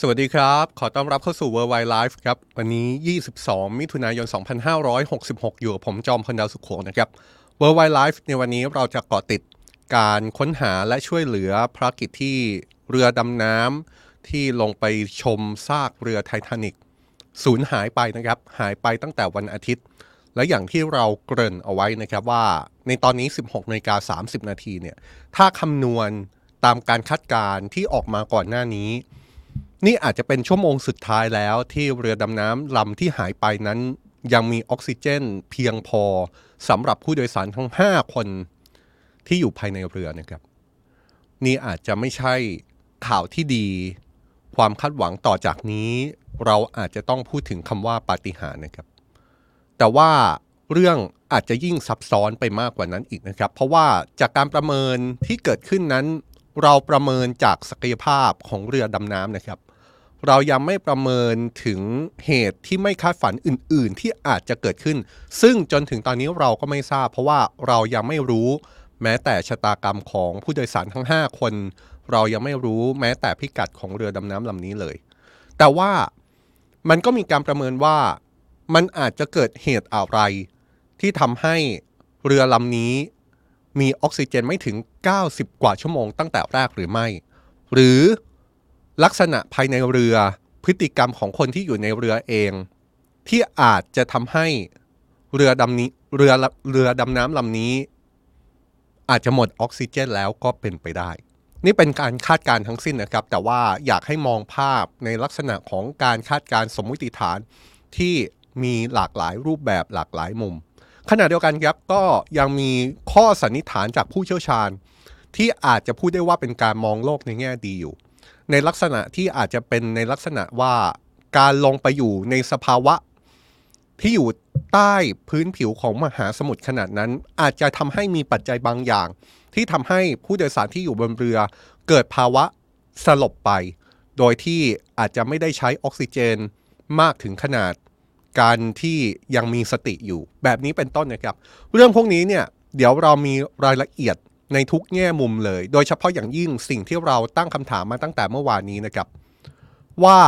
สวัสดีครับ ขอต้อนรับเข้าสู่ World Wide Life ครับ วันนี้ 22 มิถุนายน 2566 อยู่กับผมจอมพลดาวสุขโขนะครับ World Wide Life ในวันนี้เราจะเกาะติดการค้นหาและช่วยเหลือภารกิจที่เรือดำน้ำที่ลงไปชมซากเรือไททานิกสูญหายไปนะครับ หายไปตั้งแต่วันอาทิตย์ และอย่างที่เราเกริ่นเอาไว้นะครับว่าในตอนนี้ 16นาฬิกา30 นาทีเนี่ย ถ้าคำนวณตามการคาดการณ์ที่ออกมาก่อนหน้านี้ นี่อาจจะเป็นชั่วโมงสุดท้ายแล้วที่เรือดำน้ำลำที่หายไปนั้น ยังมีออกซิเจนเพียงพอสำหรับผู้โดยสารทั้ง 5 คนที่อยู่ภายในเรือนะครับ นี่อาจจะไม่ใช่ข่าวที่ดี ความคาดหวังต่อจากนี้ เราอาจจะต้องพูดถึงคำว่าปาฏิหาริย์นะครับ แต่ว่าเรื่องอาจจะยิ่งซับซ้อนไปมากกว่านั้นอีกนะครับ เพราะว่าจากการประเมินที่เกิดขึ้นนั้น เราประเมินจากศักยภาพของเรือดำน้ำนะครับ เรายังไม่ประเมินถึงเหตุที่ไม่คาดฝันอื่น ๆ ที่อาจจะเกิดขึ้น ซึ่งจนถึงตอนนี้เราก็ไม่ทราบ เพราะว่าเรายังไม่รู้ แม้แต่ชะตากรรมของผู้โดยสารทั้ง 5 คน เรายังไม่รู้แม้แต่พิกัดของเรือดำน้ำลำนี้เลย แต่ว่ามันก็มีการประเมินว่ามันอาจจะเกิดเหตุอะไร ที่ทำให้เรือลำนี้ มีออกซิเจนไม่ถึง 90 กว่าชั่วโมงตั้งแต่แรกหรือไม่ หรือ ลักษณะภายในเรือ พฤติกรรมของคนที่อยู่ในเรือเอง ที่อาจจะทำให้เรือดำนี้เรือเรือดำน้ำลำนี้ อาจจะหมดออกซิเจนแล้วก็เป็นไปได้ นี่เป็นการคาดการณ์ทั้งสิ้นนะครับ แต่ว่าอยากให้มองภาพในลักษณะของการคาดการณ์สมมติฐานที่มีหลากหลายรูปแบบหลากหลายมุม ขณะเดียวกันครับก็ยังมีข้อสันนิษฐานจากผู้เชี่ยวชาญ ที่อาจจะพูดได้ว่าเป็นการมองโลกในแง่ดีอยู่ ในลักษณะที่อาจจะเป็นในลักษณะว่าการลงไปอยู่ในสภาวะ ที่อยู่ใต้พื้นผิวของมหาสมุทรขนาดนั้น อาจจะทำให้มีปัจจัยบางอย่าง ที่ทำให้ผู้โดยสารที่อยู่บนเรือ เกิดภาวะสลบไป โดยที่อาจจะไม่ได้ใช้ออกซิเจนมากถึงขนาดการที่ยังมีสติอยู่แบบนี้เป็นต้นนะครับ เรื่องพวกนี้เนี่ยเดี๋ยวเรามีรายละเอียด ในทุกแง่มุมเลย โดยเฉพาะอย่างยิ่งสิ่งที่เราตั้งคำถามมาตั้งแต่เมื่อวานนี้นะครับ ว่า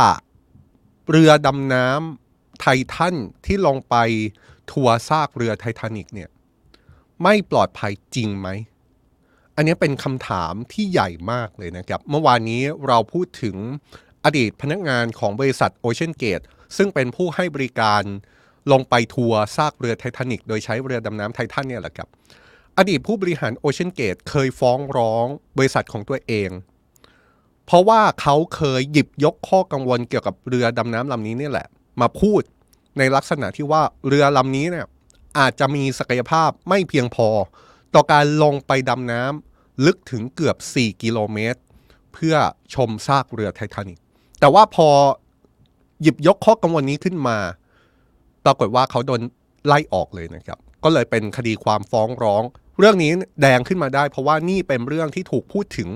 เรือดำน้ำไททันที่ลงไปทัวร์ซากเรือไททานิกเนี่ยไม่ปลอดภัยจริงไหม อันนี้เป็นคำถามที่ใหญ่มากเลยนะครับ เมื่อวานนี้เราพูดถึงอดีตพนักงานของบริษัทโอเชียนเกตซึ่งเป็นผู้ให้บริการลงไปทัวร์ซากเรือไททานิกโดยใช้เรือดำน้ำไททันเนี่ยแหละครับ อดีตผู้บริหารโอเชียนเกตเคยฟ้องร้องบริษัทของตัวเอง เพราะว่าเขาเคยหยิบยกข้อกังวลเกี่ยวกับเรือดำน้ำลำนี้นี่แหละ มาพูดในลักษณะที่ว่าเรือลำนี้เนี่ยอาจจะมีศักยภาพไม่เพียงพอ ต่อการลงไปดำน้ำลึกถึงเกือบ 4 กิโลเมตร เพื่อชมซากเรือไททานิกแต่ว่าพอหยิบยกข้อกังวลนี้ขึ้นมา ปรากฏว่าเขาโดนไล่ออกเลยนะครับ ก็เลยเป็นคดีความฟ้องร้อง เรื่องนี้แดงขึ้นมาได้ เพราะว่านี่เป็นเรื่องที่ถูกพูดถึง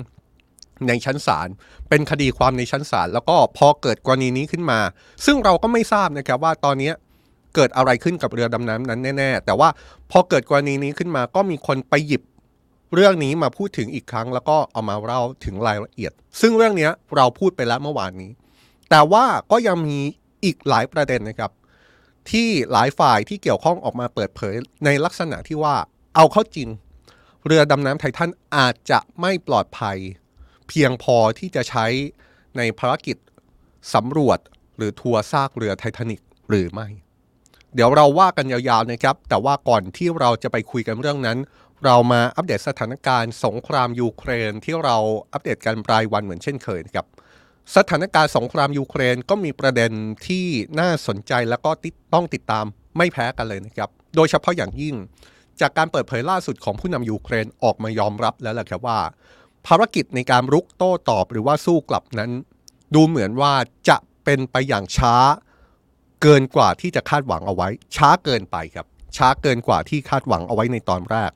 ในชั้นศาลเป็นคดีความในชั้นศาลแล้วก็พอเกิดกรณีนี้ขึ้นมา ซึ่งเราก็ไม่ทราบนะครับว่าตอนนี้เกิดอะไรขึ้นกับเรือดำน้ำนั้นแน่ ๆ แต่ว่าพอเกิดกรณีนี้ขึ้นมาก็มีคนไปหยิบเรื่องนี้มาพูดถึงอีกครั้ง แล้วก็เอามาเล่าถึงรายละเอียด ซึ่งเรื่องนี้เราพูดไปแล้วเมื่อวานนี้ แต่ว่าก็ยังมีอีกหลายประเด็นนะครับ ที่หลายฝ่ายที่เกี่ยวข้องออกมาเปิดเผยในลักษณะที่ว่า เอาเข้าจริง เรือดำน้ำไททันอาจจะไม่ปลอดภัย เพียงพอที่จะใช้ในภารกิจสำรวจหรือทัวร์ซากเรือไททานิกหรือไม่ เดี๋ยวเราว่ากันยาวๆนะครับ แต่ว่าก่อนที่เราจะไปคุยกันเรื่องนั้น เรามาอัปเดตสถานการณ์สงครามยูเครนที่เราอัปเดตกันรายวันเหมือนเช่นเคยนะครับสถานการณ์สงครามยูเครนก็มีประเด็นที่น่าสนใจแล้วก็ต้องติดตามไม่แพ้กันเลยนะครับ โดยเฉพาะอย่างยิ่ง จากการเปิดเผยล่าสุดของผู้นำยูเครนออกมายอมรับแล้วแหละครับว่า ภารกิจในการรุกโต้ตอบหรือว่าสู้กลับนั้น ดูเหมือนว่าจะเป็นไปอย่างช้าเกินกว่าที่จะคาดหวังเอาไว้ ช้าเกินไปครับ ช้าเกินกว่าที่คาดหวังเอาไว้ในตอนแรก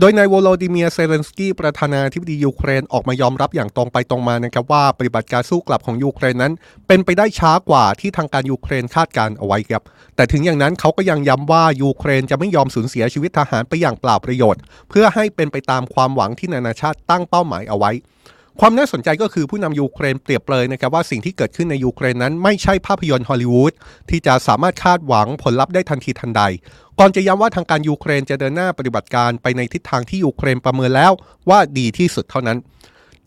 โดยนายวโลดิเมียเซเลนสกี้ประธานาธิบดียูเครนออกมายอมรับอย่างตรงไปตรงมานะครับว่าปฏิบัติการสู้กลับของยูเครนนั้น เป็นไปได้ช้ากว่าที่ทางการยูเครนคาดการณ์เอาไว้ครับแต่ถึงอย่างนั้นเขาก็ยังย้ำว่ายูเครนจะไม่ยอมสูญเสียชีวิตทหารไปอย่างเปล่าประโยชน์ เพื่อให้เป็นไปตามความหวังที่นานาชาติตั้งเป้าหมายเอาไว้ ความน่าสนใจก็คือผู้นำยูเครนเปรียบเลยนะครับว่าสิ่งที่เกิดขึ้นในยูเครนนั้นไม่ใช่ภาพยนตร์ฮอลลีวูดที่จะสามารถคาดหวังผลลัพธ์ได้ทันทีทันใด ก่อนจะย้ำว่าทางการยูเครนจะเดินหน้าปฏิบัติการไปในทิศทางที่ยูเครนประเมินแล้วว่าดีที่สุดเท่านั้น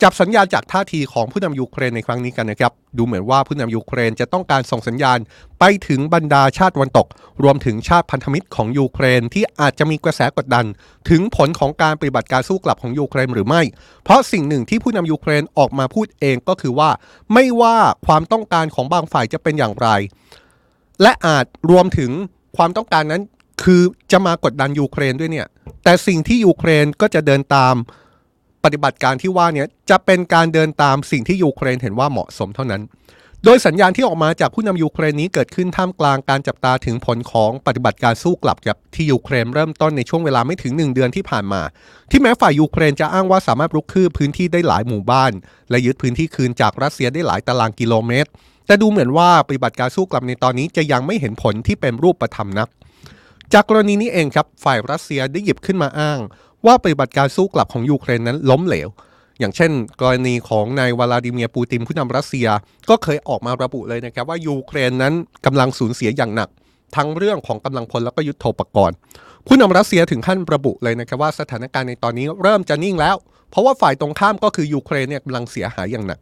จับสัญญาณจากท่าทีของผู้นำยูเครนในครั้งนี้กันนะครับ ดูเหมือนว่าผู้นำยูเครนจะต้องการส่งสัญญาณไปถึงบรรดาชาติตะวันตก รวมถึงชาติพันธมิตรของยูเครนที่อาจจะมีกระแสกดดัน ถึงผลของการปฏิบัติการสู้กลับของยูเครนหรือไม่ เพราะสิ่งหนึ่งที่ผู้นำยูเครนออกมาพูดเองก็คือว่า ไม่ว่าความต้องการของบางฝ่ายจะเป็นอย่างไร และอาจรวมถึงความต้องการนั้น คือจะมากดดันยูเครนด้วยเนี่ย แต่สิ่งที่ยูเครนก็จะเดินตาม ปฏิบัติการที่ว่านี้จะเป็นการเดินตามสิ่งที่ยูเครนเห็นว่าเหมาะสมเท่านั้น โดยสัญญาณที่ออกมาจากผู้นำยูเครนนี้เกิดขึ้นท่ามกลางการจับตาถึงผลของปฏิบัติการสู้กลับกับที่ยูเครนเริ่มต้นในช่วงเวลาไม่ถึง 1 เดือนที่ผ่านมา ที่แม้ฝ่ายยูเครนจะอ้างว่าสามารถรุกคืบพื้นที่ได้หลายหมู่บ้าน และยึดพื้นที่คืนจากรัสเซียได้หลายตารางกิโลเมตร แต่ดูเหมือนว่าปฏิบัติการสู้กลับในตอนนี้จะยังไม่เห็นผลที่เป็นรูปธรรมนักจากกรณีนี้เองครับ ฝ่ายรัสเซียได้หยิบขึ้นมาอ้างว่าปฏิบัติการสู้กลับของยูเครนนั้นล้มเหลว อย่างเช่น กรณีของนายวลาดิเมียร์ปูตินผู้นำรัสเซีย ก็เคยออกมาระบุเลยนะครับว่ายูเครนนั้นกำลังสูญเสียอย่างหนัก ทั้งเรื่องของกำลังพลและก็ยุทโธปกรณ์ผู้นำรัสเซียถึงขั้นระบุเลยนะครับว่าสถานการณ์ในตอนนี้เริ่มจะนิ่งแล้ว เพราะว่าฝ่ายตรงข้ามก็คือยูเครนเนี่ยกำลังเสียหายอย่างหนัก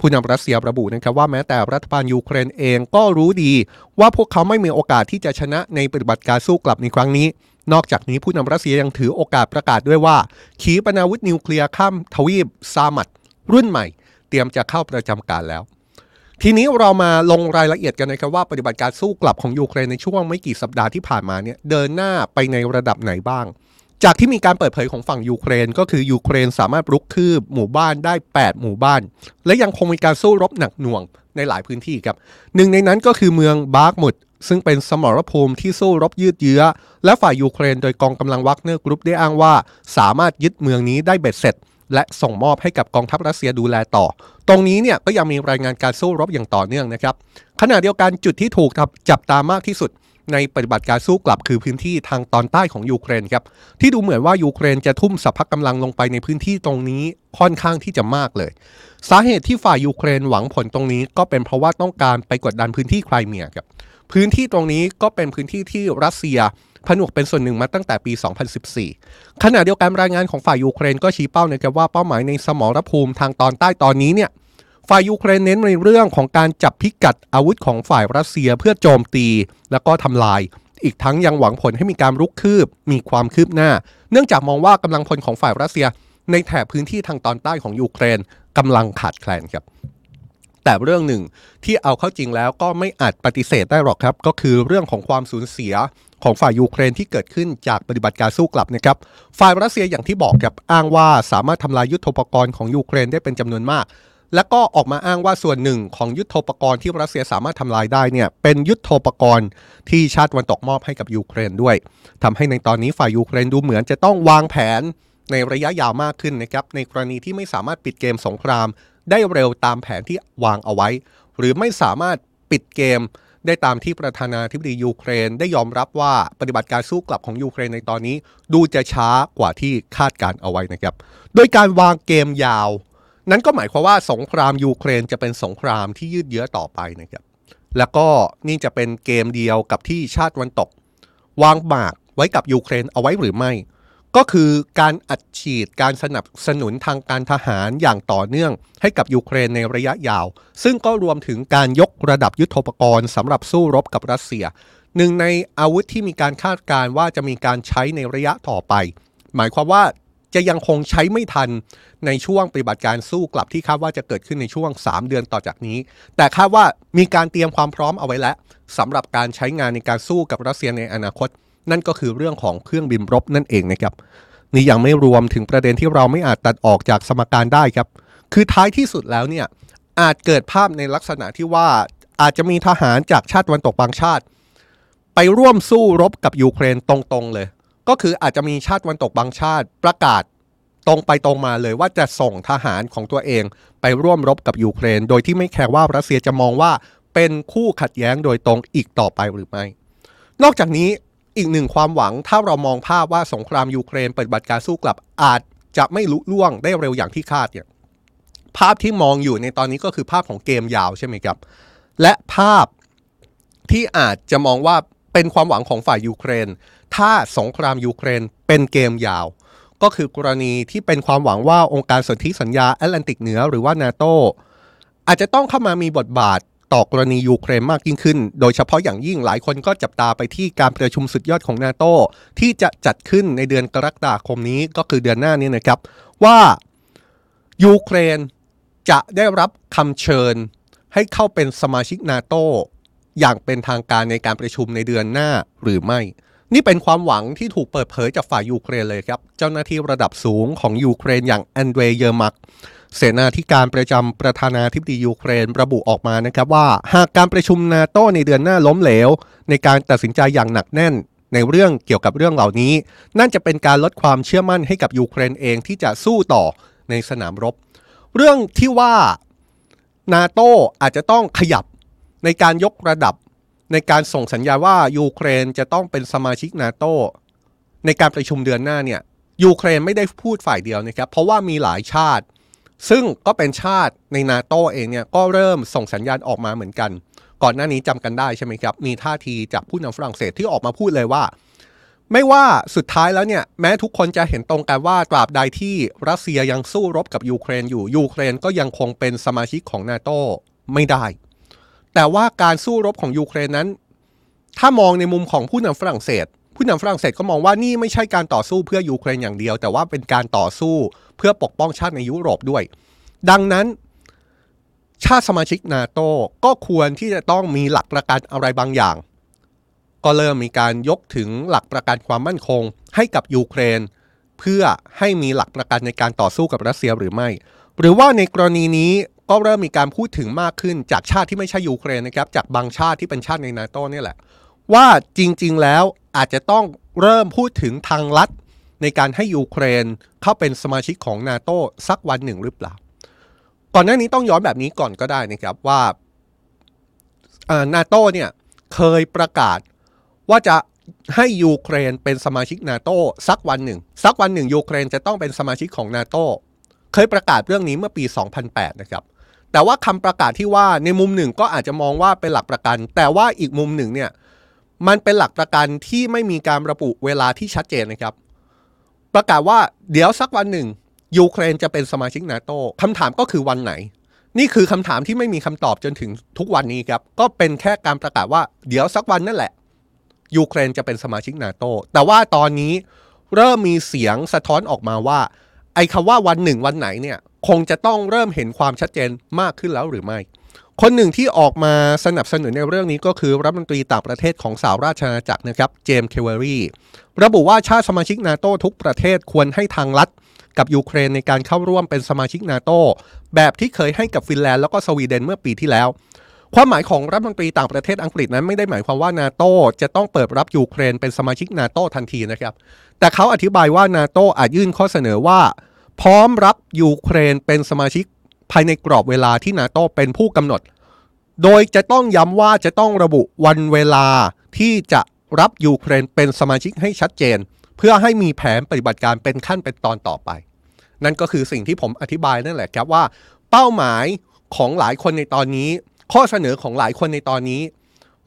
ผู้นำรัสเซียระบุนะครับว่าแม้แต่รัฐบาลยูเครนเองก็รู้ดี ว่าพวกเขาไม่มีโอกาสที่จะชนะในปฏิบัติการสู้กลับในครั้งนี้ นอกจากนี้ผู้นำรัสเซียยังถือโอกาสประกาศด้วยว่า ขีปนาวุธนิวเคลียร์ข้ามทวีปซามัดรุ่นใหม่ เตรียมจะเข้าประจำการแล้ว ทีนี้เรามาลงรายละเอียดกันนะครับว่าปฏิบัติการสู้กลับของยูเครนในช่วงไม่กี่สัปดาห์ที่ผ่านมาเนี่ยเดินหน้าไปในระดับไหนบ้าง จากที่มีการเปิดเผยของฝั่งยูเครน ก็คือยูเครนสามารถรุกคืบหมู่บ้านได้ 8 หมู่บ้าน และยังคงมีการสู้รบหนักหน่วงในหลายพื้นที่ครับหนึ่งในนั้นก็คือเมืองบาร์กมุด ซึ่งเป็นสมรภูมิที่สู้รบยืดเยื้อ และฝ่ายยูเครนโดยกองกำลังวักเนอร์กรุ๊ปได้อ้างว่า สามารถยึดเมืองนี้ได้เบ็ดเสร็จ และส่งมอบให้กับกองทัพรัสเซียดูแลต่อ ตรงนี้เนี่ยก็ยังมีรายงานการสู้รบอย่างต่อเนื่องนะครับขณะเดียวกันจุดที่ถูกจับตามากที่สุดในปฏิบัติการสู้กลับคือพื้นที่ทางตอนใต้ของยูเครนครับที่ดูเหมือนว่ายูเครนจะทุ่มสรรพกำลังลงไปในพื้นที่ตรงนี้ค่อนข้างที่จะมากเลย สาเหตุที่ฝ่ายยูเครนหวังผลตรงนี้ก็เป็นเพราะว่าต้องการไปกดดันพื้นที่ไครเมียครับ พื้นที่ตรงนี้ก็เป็นพื้นที่ที่รัสเซียผนวกเป็นส่วนหนึ่งมาตั้งแต่ปี 2014 ขณะเดียวกันรายงานของฝ่ายยูเครนก็ชี้เป้านะครับว่าเป้าหมายในสมรภูมิทางตอนใต้ตอนนี้เนี่ยฝ่ายยูเครนเน้นในเรื่องของการจับพิกัดอาวุธของฝ่ายรัสเซียเพื่อโจมตี แล้วก็ทำลาย อีกทั้งยังหวังผลให้มีการรุกคืบ มีความคืบหน้า เนื่องจากมองว่ากำลังพลของฝ่ายรัสเซีย ในแถบพื้นที่ทางตอนใต้ของยูเครนกำลังขาดแคลนครับ แต่เรื่องหนึ่งที่เอาเข้าจริงแล้วก็ไม่อาจปฏิเสธได้หรอกครับ ก็คือเรื่องของความสูญเสียของฝ่ายยูเครนที่เกิดขึ้นจากปฏิบัติการสู้กลับนะครับ ฝ่ายรัสเซียอย่างที่บอกครับอ้างว่าสามารถทำลายยุทโธปกรณ์ของยูเครนได้เป็นจำนวนมาก และก็ออกมาอ้างว่าส่วนหนึ่งของยุทโธปกรณ์ที่รัสเซียสามารถทำลายได้เนี่ยเป็นยุทโธปกรณ์ที่ชาติตะวันตกมอบให้กับยูเครนด้วยทำให้ในตอนนี้ฝ่ายยูเครนดูเหมือนจะต้องวางแผน ในระยะยาวมากขึ้นนะครับในกรณีที่ไม่สามารถปิดเกมสงคราม ได้เร็วตามแผนที่วางเอาไว้ หรือไม่สามารถปิดเกม ได้ตามที่ประธานาธิบดียูเครน ได้ยอมรับว่าปฏิบัติการสู้กลับของยูเครนในตอนนี้ ดูจะช้ากว่าที่คาดการณ์เอาไว้นะครับ โดยการวางเกมยาว นั้นก็หมายความว่าสงครามยูเครนจะเป็นสงครามที่ยืดเยื้อต่อไปนะครับแล้วก็นี่จะเป็นเกมเดียวกับที่ชาติวันตก วางหมากไว้กับยูเครนเอาไว้หรือไม่ ก็คือการอัดฉีดการสนับสนุนทางการทหารอย่างต่อเนื่อง ให้กับยูเครนในระยะยาว ซึ่งก็รวมถึงการยกระดับยุทธปกรณ์สำหรับสู้รบกับรัสเซีย หนึ่งในอาวุธที่มีการคาดการณ์ว่าจะมีการใช้ในระยะต่อไป หมายความว่าจะยังคงใช้ไม่ทันในช่วงปฏิบัติการสู้กลับที่คาดว่าจะเกิดขึ้นในช่วง 3 เดือนต่อจากนี้ แต่คาดว่ามีการเตรียมความพร้อมเอาไว้แล้วสำหรับการใช้งานในการสู้กับรัสเซียในอนาคต นั่นก็คือเรื่องของเครื่องบินรบนั่นเองนะครับนี่ยังไม่รวมถึงประเด็นที่เราไม่อาจตัดออกจากสมการได้ครับ คือท้ายที่สุดแล้วเนี่ยอาจเกิดภาพในลักษณะที่ว่าอาจจะมีทหารจากชาติวันตกบางชาติ ไปร่วมสู้รบกับยูเครนตรงๆเลย ก็คืออาจจะมีชาติวันตกบางชาติประกาศตรงไปตรงมาเลยว่าจะส่งทหารของตัวเองไปร่วมรบกับยูเครน โดยที่ไม่แคร์ว่ารัสเซียจะมองว่าเป็นคู่ขัดแย้งโดยตรงอีกต่อไปหรือไม่ นอกจากนี้ อีกหนึ่งความหวังถ้าเรามองภาพว่าสงครามยูเครนเปฏิบัติการสู้กลับอาจจะไม่ลุล่วงได้เร็วอย่างที่คาดเนี่ยภาพที่มองอยู่ในตอนนี้ก็คือภาพของเกมยาวใช่ไหมครับ และภาพที่อาจจะมองว่าเป็นความหวังของฝ่ายยูเครน ถ้าสงครามยูเครนเป็นเกมยาว ก็คือกรณีที่เป็นความหวังว่าองค์การสนธิสัญญาแอตแลนติกเหนือหรือว่านาโตอาจจะต้องเข้ามามีบทบาท ต่อกรณียูเครนมากยิ่งขึ้น โดยเฉพาะอย่างยิ่งหลายคนก็จับตาไปที่การประชุมสุดยอดของนาโตที่จะจัดขึ้นในเดือนกรกฎาคมนี้ก็คือเดือนหน้านี้นะครับ ว่ายูเครนจะได้รับคำเชิญให้เข้าเป็นสมาชิกนาโตอย่างเป็นทางการในการประชุมในเดือนหน้าหรือไม่ นี่เป็นความหวังที่ถูกเปิดเผยจากฝ่ายยูเครนเลยครับ เจ้าหน้าที่ระดับสูงของยูเครนอย่างแอนเดรเยอร์มัก เสนาธิการประจำประธานาธิบดียูเครนระบุออกมานะครับว่า หากการประชุมนาโตในเดือนหน้าล้มเหลว ในการตัดสินใจอย่างหนักแน่น ในเรื่องเกี่ยวกับเรื่องเหล่านี้ นั่นจะเป็นการลดความเชื่อมั่นให้กับยูเครนเองที่จะสู้ต่อในสนามรบ เรื่องที่ว่านาโตอาจจะต้องขยับในการยกระดับ ในการส่งสัญญาว่ายูเครนจะต้องเป็นสมาชิกนาโตในการประชุมเดือนหน้าเนี่ยยูเครนไม่ได้พูดฝ่ายเดียวนะครับ เพราะว่ามีหลายชาติ ซึ่งก็เป็นชาติในนาโตเองเนี่ยก็เริ่มส่งสัญญาณออกมาเหมือนกัน ก่อนหน้านี้จำกันได้ใช่ไหมครับ มีท่าทีจากผู้นำฝรั่งเศสที่ออกมาพูดเลยว่า ไม่ว่าสุดท้ายแล้วเนี่ยแม้ทุกคนจะเห็นตรงกันว่าตราบใดที่รัสเซียยังสู้รบกับยูเครนอยู่ยูเครนก็ยังคงเป็นสมาชิกของนาโตไม่ได้ แต่ว่าการสู้รบของยูเครนนั้น ถ้ามองในมุมของผู้นำฝรั่งเศส ผู้นำฝรั่งเศสก็มองว่านี่ไม่ใช่การต่อสู้เพื่อยูเครนอย่างเดียว แต่ว่าเป็นการต่อสู้เพื่อปกป้องชาติในยุโรปด้วย ดังนั้น ชาติสมาชิกนาโตก็ควรที่จะต้องมีหลักประกันอะไรบางอย่าง ก็เริ่มมีการยกถึงหลักประกันความมั่นคง ให้กับยูเครน เพื่อให้มีหลักประกันในการต่อสู้กับรัสเซียหรือไม่ หรือว่าในกรณีนี้ก็เริ่มมีการพูดถึงมากขึ้นจากชาติที่ไม่ใช่ยูเครนนะครับจากบางชาติที่เป็นชาติในนาโตนี่แหละ ว่าจริง ๆ แล้วอาจจะต้องเริ่มพูดถึงทางลัดในการให้ยูเครนเข้าเป็นสมาชิกของนาโตสักวันหนึ่งหรือเปล่า ก่อนหน้านี้ต้องย้อนแบบนี้ก่อนก็ได้นะครับว่านาโตเนี่ยเคยประกาศว่าจะให้ยูเครนเป็นสมาชิกนาโตสักวันหนึ่ง สักวันหนึ่งยูเครนจะต้องเป็นสมาชิกของนาโตเคยประกาศเรื่องนี้เมื่อปี 2008 นะครับ แต่ว่าคำประกาศที่ว่าในมุมหนึ่งก็อาจจะมองว่าเป็นหลักประกัน แต่ว่าอีกมุมหนึ่งเนี่ย มันเป็นหลักประกันที่ไม่มีการระบุเวลาที่ชัดเจนนะครับ ประกาศว่าเดี๋ยวสักวันหนึ่ง ยูเครนจะเป็นสมาชิกนาโตคำถามก็คือวันไหน นี่คือคำถามที่ไม่มีคำตอบจนถึงทุกวันนี้ครับ ก็เป็นแค่การประกาศว่าเดี๋ยวสักวันนั่นแหละ ยูเครนจะเป็นสมาชิกนาโตแต่ว่าตอนนี้เริ่มมีเสียงสะท้อนออกมาว่า ไอ้คำว่าวันหนึ่งวันไหนเนี่ย คงจะต้องเริ่มเห็นความชัดเจนมากขึ้นแล้วหรือไม่ คนหนึ่งที่ออกมาสนับสนุนในเรื่องนี้ก็คือรัฐมนตรีต่างประเทศของสหราชอาณาจักรนะครับเจมส์เคลฟเวอร์ลีระบุว่าชาติสมาชิกนาโตทุกประเทศควรให้ทางลัดกับยูเครนในการเข้าร่วมเป็นสมาชิกนาโตแบบที่เคยให้กับฟินแลนด์แล้วก็สวีเดนเมื่อปีที่แล้ว ความหมายของรัฐมนตรีต่างประเทศอังกฤษนั้นไม่ได้หมายความว่านาโตจะต้องเปิดรับยูเครนเป็นสมาชิกนาโตทันทีนะครับ แต่เขาอธิบายว่านาโตอาจยื่นข้อเสนอว่า พร้อมรับยูเครนเป็นสมาชิกภายในกรอบเวลาที่นาโตเป็นผู้กำหนด โดยจะต้องย้ำว่าจะต้องระบุวันเวลาที่จะรับยูเครนเป็นสมาชิกให้ชัดเจน เพื่อให้มีแผนปฏิบัติการเป็นขั้นเป็นตอนต่อไป นั่นก็คือสิ่งที่ผมอธิบายนั่นแหละครับว่า เป้าหมายของหลายคนในตอนนี้ ข้อเสนอของหลายคนในตอนนี้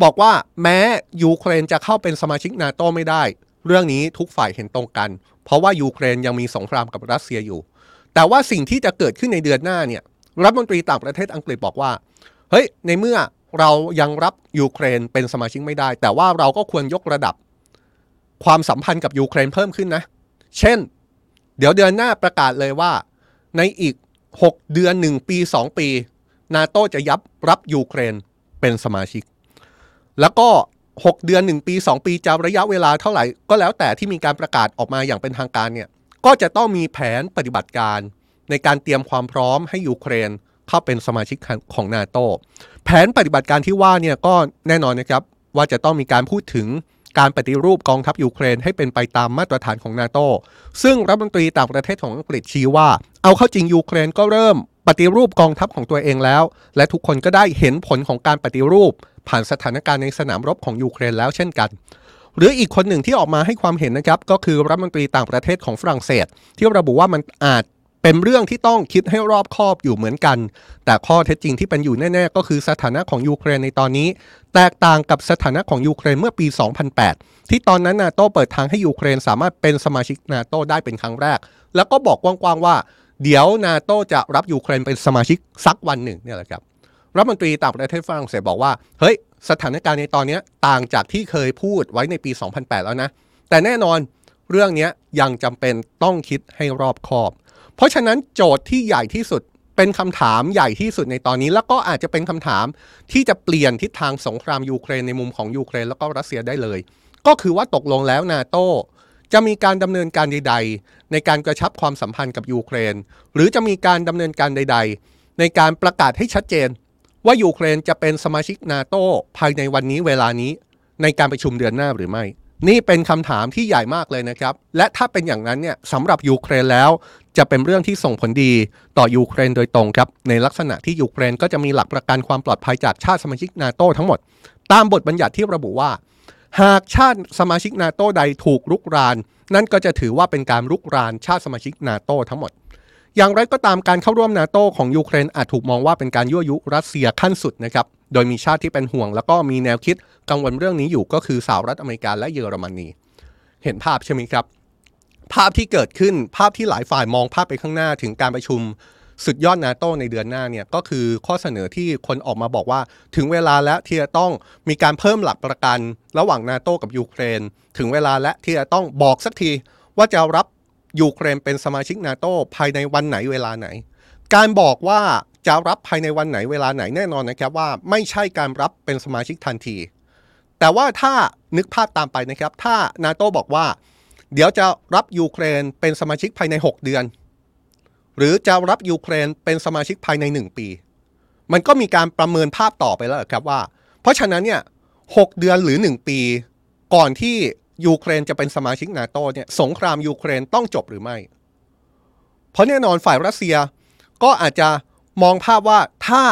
บอกว่าแม้ยูเครนจะเข้าเป็นสมาชิกนาโตไม่ได้ เรื่องนี้ทุกฝ่ายเห็นตรงกัน เพราะว่ายูเครนยังมีสงครามกับรัสเซียอยู่ แต่ว่าสิ่งที่จะเกิดขึ้นในเดือนหน้าเนี่ยรัฐมนตรีต่างประเทศอังกฤษบอกว่า เฮ้ยในเมื่อเรายังรับยูเครนเป็นสมาชิกไม่ได้ แต่ว่าเราก็ควรยกระดับ ความสัมพันธ์กับยูเครนเพิ่มขึ้นนะ เช่น เดี๋ยวเดือนหน้าประกาศเลยว่า ในอีก 6 เดือน 1 ปี 2 ปีนาโตจะยับรับยูเครนเป็นสมาชิก แล้วก็ 6 เดือน 1 ปี 2 ปีจะระยะเวลาเท่าไหร่ ก็แล้วแต่ที่มีการประกาศออกมาอย่างเป็นทางการเนี่ยก็จะต้องมีแผนปฏิบัติการในการเตรียมความพร้อมให้ยูเครน เข้าเป็นสมาชิกของนาโตแผนปฏิบัติการที่ว่าเนี่ยก็แน่นอนนะครับว่าจะต้องมีการพูดถึงการปฏิรูปกองทัพยูเครนให้เป็นไปตามมาตรฐานของนาโตซึ่งรัฐมนตรีต่างประเทศของอังกฤษชี้ว่า เอาเข้าจริงยูเครนก็เริ่มปฏิรูปกองทัพของตัวเองแล้ว และทุกคนก็ได้เห็นผลของการปฏิรูป ผ่านสถานการณ์ในสนามรบของยูเครนแล้วเช่นกัน หรืออีกคนหนึ่งที่ออกมาให้ความเห็นนะครับก็คือรัฐมนตรีต่างประเทศของฝรั่งเศส ที่ระบุว่ามันอาจ เป็นเรื่องที่ต้องคิดให้รอบคอบอยู่เหมือนกัน แต่ข้อเท็จจริงที่เป็นอยู่แน่ ๆ ก็คือสถานะของยูเครนในตอนนี้ แตกต่างกับสถานะของยูเครนเมื่อปี 2008 ที่ตอนนั้นนาโตเปิดทางให้ยูเครนสามารถเป็นสมาชิกนาโตได้เป็นครั้งแรก แล้วก็บอกกว้างๆว่า เดี๋ยวนาโตจะรับยูเครนเป็นสมาชิกสักวันหนึ่งเนี่ยแหละครับรัฐมนตรีต่างประเทศฝรั่งเศสบอกว่า เฮ้ย สถานการณ์ในตอนนี้ต่างจากที่เคยพูดไว้ในปี 2008 แล้วนะ แต่แน่นอนเรื่องนี้ยังจำเป็นต้องคิดให้รอบคอบ เพราะฉะนั้นโจทย์ที่ใหญ่ที่สุดเป็นคำถามใหญ่ที่สุดในตอนนี้ แล้วก็อาจจะเป็นคำถามที่จะเปลี่ยนทิศทางสงครามยูเครนในมุมของยูเครนแล้วก็รัสเซียได้เลย ก็คือว่าตกลงแล้วนาโตจะมีการดำเนินการใด ๆ ในการกระชับความสัมพันธ์กับยูเครน หรือจะมีการดำเนินการใด ๆ ในการประกาศให้ชัดเจน ว่ายูเครนจะเป็นสมาชิกนาโตภายในวันนี้เวลานี้ในการประชุมเดือนหน้าหรือไม่ นี่เป็นคำถามที่ใหญ่มากเลยนะครับ และถ้าเป็นอย่างนั้นเนี่ยสำหรับยูเครนแล้ว จะเป็นเรื่องที่ส่งผลดีต่อยูเครนโดยตรงครับ ในลักษณะที่ยูเครนก็จะมีหลักประกันความปลอดภัยจากชาติสมาชิกนาโตทั้งหมด ตามบทบัญญัติที่ระบุว่า หากชาติสมาชิกนาโตใดถูกรุกราน นั่นก็จะถือว่าเป็นการรุกรานชาติสมาชิกนาโตทั้งหมด อย่างไรก็ตามการเข้าร่วมนาโตของยูเครนอาจถูกมองว่าเป็นการยั่วยุรัสเซียขั้นสุดนะครับ โดยมีชาติที่เป็นห่วง แล้วก็มีแนวคิดกังวลเรื่องนี้อยู่ก็คือสหรัฐอเมริกาและเยอรมนี เห็นภาพใช่ไหมครับ ภาพที่เกิดขึ้นภาพที่หลายฝ่ายมองภาพไปข้างหน้าถึงการประชุมสุดยอดนาโตในเดือนหน้าเนี่ยก็คือข้อเสนอที่คนออกมาบอกว่าถึงเวลาแล้วที่จะต้องมีการเพิ่มหลักประกัน ระหว่างนาโตกับยูเครน ถึงเวลาและที่จะต้องบอกสักทีว่าจะรับยูเครนเป็นสมาชิกนาโตภายในวันไหนเวลาไหน การบอกว่า จะรับภายในวันไหนเวลาไหนแน่นอนนะครับว่าไม่ใช่การรับเป็นสมาชิกทันที แต่ว่าถ้านึกภาพตามไปนะครับ ถ้านาโตบอกว่า เดี๋ยวจะรับยูเครนเป็นสมาชิกภายใน 6 เดือน หรือจะรับยูเครนเป็นสมาชิกภายใน 1 ปี มันก็มีการประเมินภาพต่อไปแล้วครับว่า เพราะฉะนั้นเนี่ย6 เดือนหรือ 1 ปี ก่อนที่ยูเครนจะเป็นสมาชิกนาโตเนี่ยสงครามยูเครนต้องจบหรือไม่ เพราะแน่นอนฝ่ายรัสเซียก็อาจจะ มองภาพว่าถ้า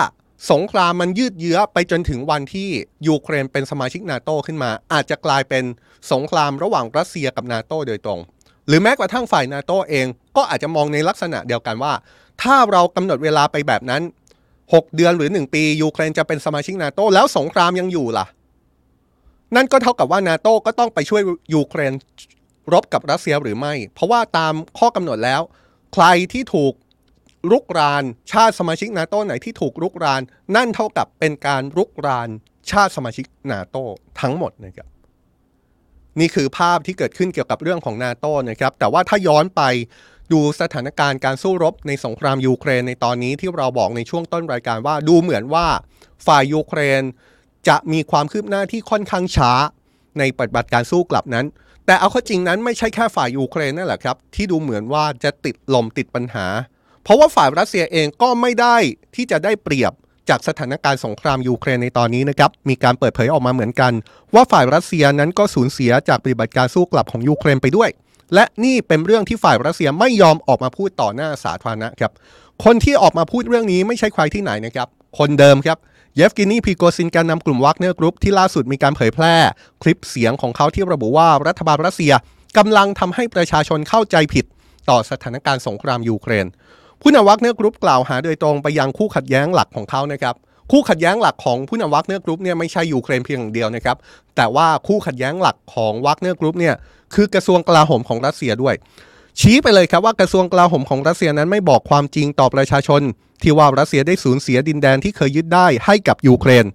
สงครามมันยืดเยื้อไปจนถึงวันที่ยูเครนเป็นสมาชิกนาโตขึ้นมา อาจจะกลายเป็นสงครามระหว่างรัสเซียกับนาโตโดยตรง หรือแม้กระทั่งฝ่ายนาโตเองก็อาจจะมองในลักษณะเดียวกันว่า ถ้าเรากำหนดเวลาไปแบบนั้น 6 เดือนหรือ 1 ปียูเครนจะเป็นสมาชิกนาโตแล้วสงครามยังอยู่ล่ะ นั่นก็เท่ากับว่านาโตก็ต้องไปช่วยยูเครนรบกับรัสเซียหรือไม่ เพราะว่าตามข้อกำหนดแล้ว ใครที่ถูก รุกรานชาติสมาชิกนาโตไหนที่ถูกรุกราน นั่นเท่ากับเป็นการรุกรานชาติสมาชิกนาโตทั้งหมดนะครับนี่คือภาพที่เกิดขึ้นเกี่ยวกับเรื่องของนาโตนะครับ แต่ว่าถ้าย้อนไปดูสถานการณ์การสู้รบในสงครามยูเครนในตอนนี้ที่เราบอกในช่วงต้นรายการว่าดูเหมือนว่าฝ่ายยูเครนจะมีความคืบหน้าที่ค่อนข้างช้า ในปฏิบัติการสู้กลับนั้น แต่เอาข้อจริงนั้นไม่ใช่แค่ฝ่ายยูเครนนั่นแหละครับ ที่ดูเหมือนว่าจะติดลมติดปัญหา เพราะว่าฝ่ายรัสเซียเองก็ไม่ได้ที่จะได้เปรียบจากสถานการณ์สงครามยูเครนในตอนนี้นะครับ มีการเปิดเผยออกมาเหมือนกัน ว่าฝ่ายรัสเซียนั้นก็สูญเสียจากปฏิบัติการสู้กลับของยูเครนไปด้วย และนี่เป็นเรื่องที่ฝ่ายรัสเซียไม่ยอมออกมาพูดต่อหน้าสาธารณะครับ คนที่ออกมาพูดเรื่องนี้ไม่ใช่ใครที่ไหนนะครับ คนเดิมครับ เยฟเกนีพริโกชินผู้นำกลุ่มวักเนอร์กรุ๊ปที่ล่าสุดมีการเผยแพร่ คลิปเสียงของเขาที่ระบุว่ารัฐบาลรัสเซียกำลังทำให้ประชาชนเข้าใจผิด ต่อสถานการณ์สงครามยูเครน ผู้นำวักเนอร์กรุ๊ปกล่าวหาโดยตรงไปยังคู่ขัดแย้งหลักของเขานะครับคู่ขัดแย้งหลักของผู้นำวักเนอร์กรุ๊ปเนี่ยไม่ใช่ยูเครนเพียงอย่างเดียวนะครับ แต่ว่าคู่ขัดแย้งหลักของวักเนอร์กรุ๊ปเนี่ยคือกระทรวงกลาโหมของรัสเซียด้วย ชี้ไปเลยครับว่ากระทรวงกลาโหมของรัสเซียนั้นไม่บอกความจริงต่อประชาชน ที่ว่ารัสเซียได้สูญเสียดินแดนที่เคยยึดได้ให้กับยูเครน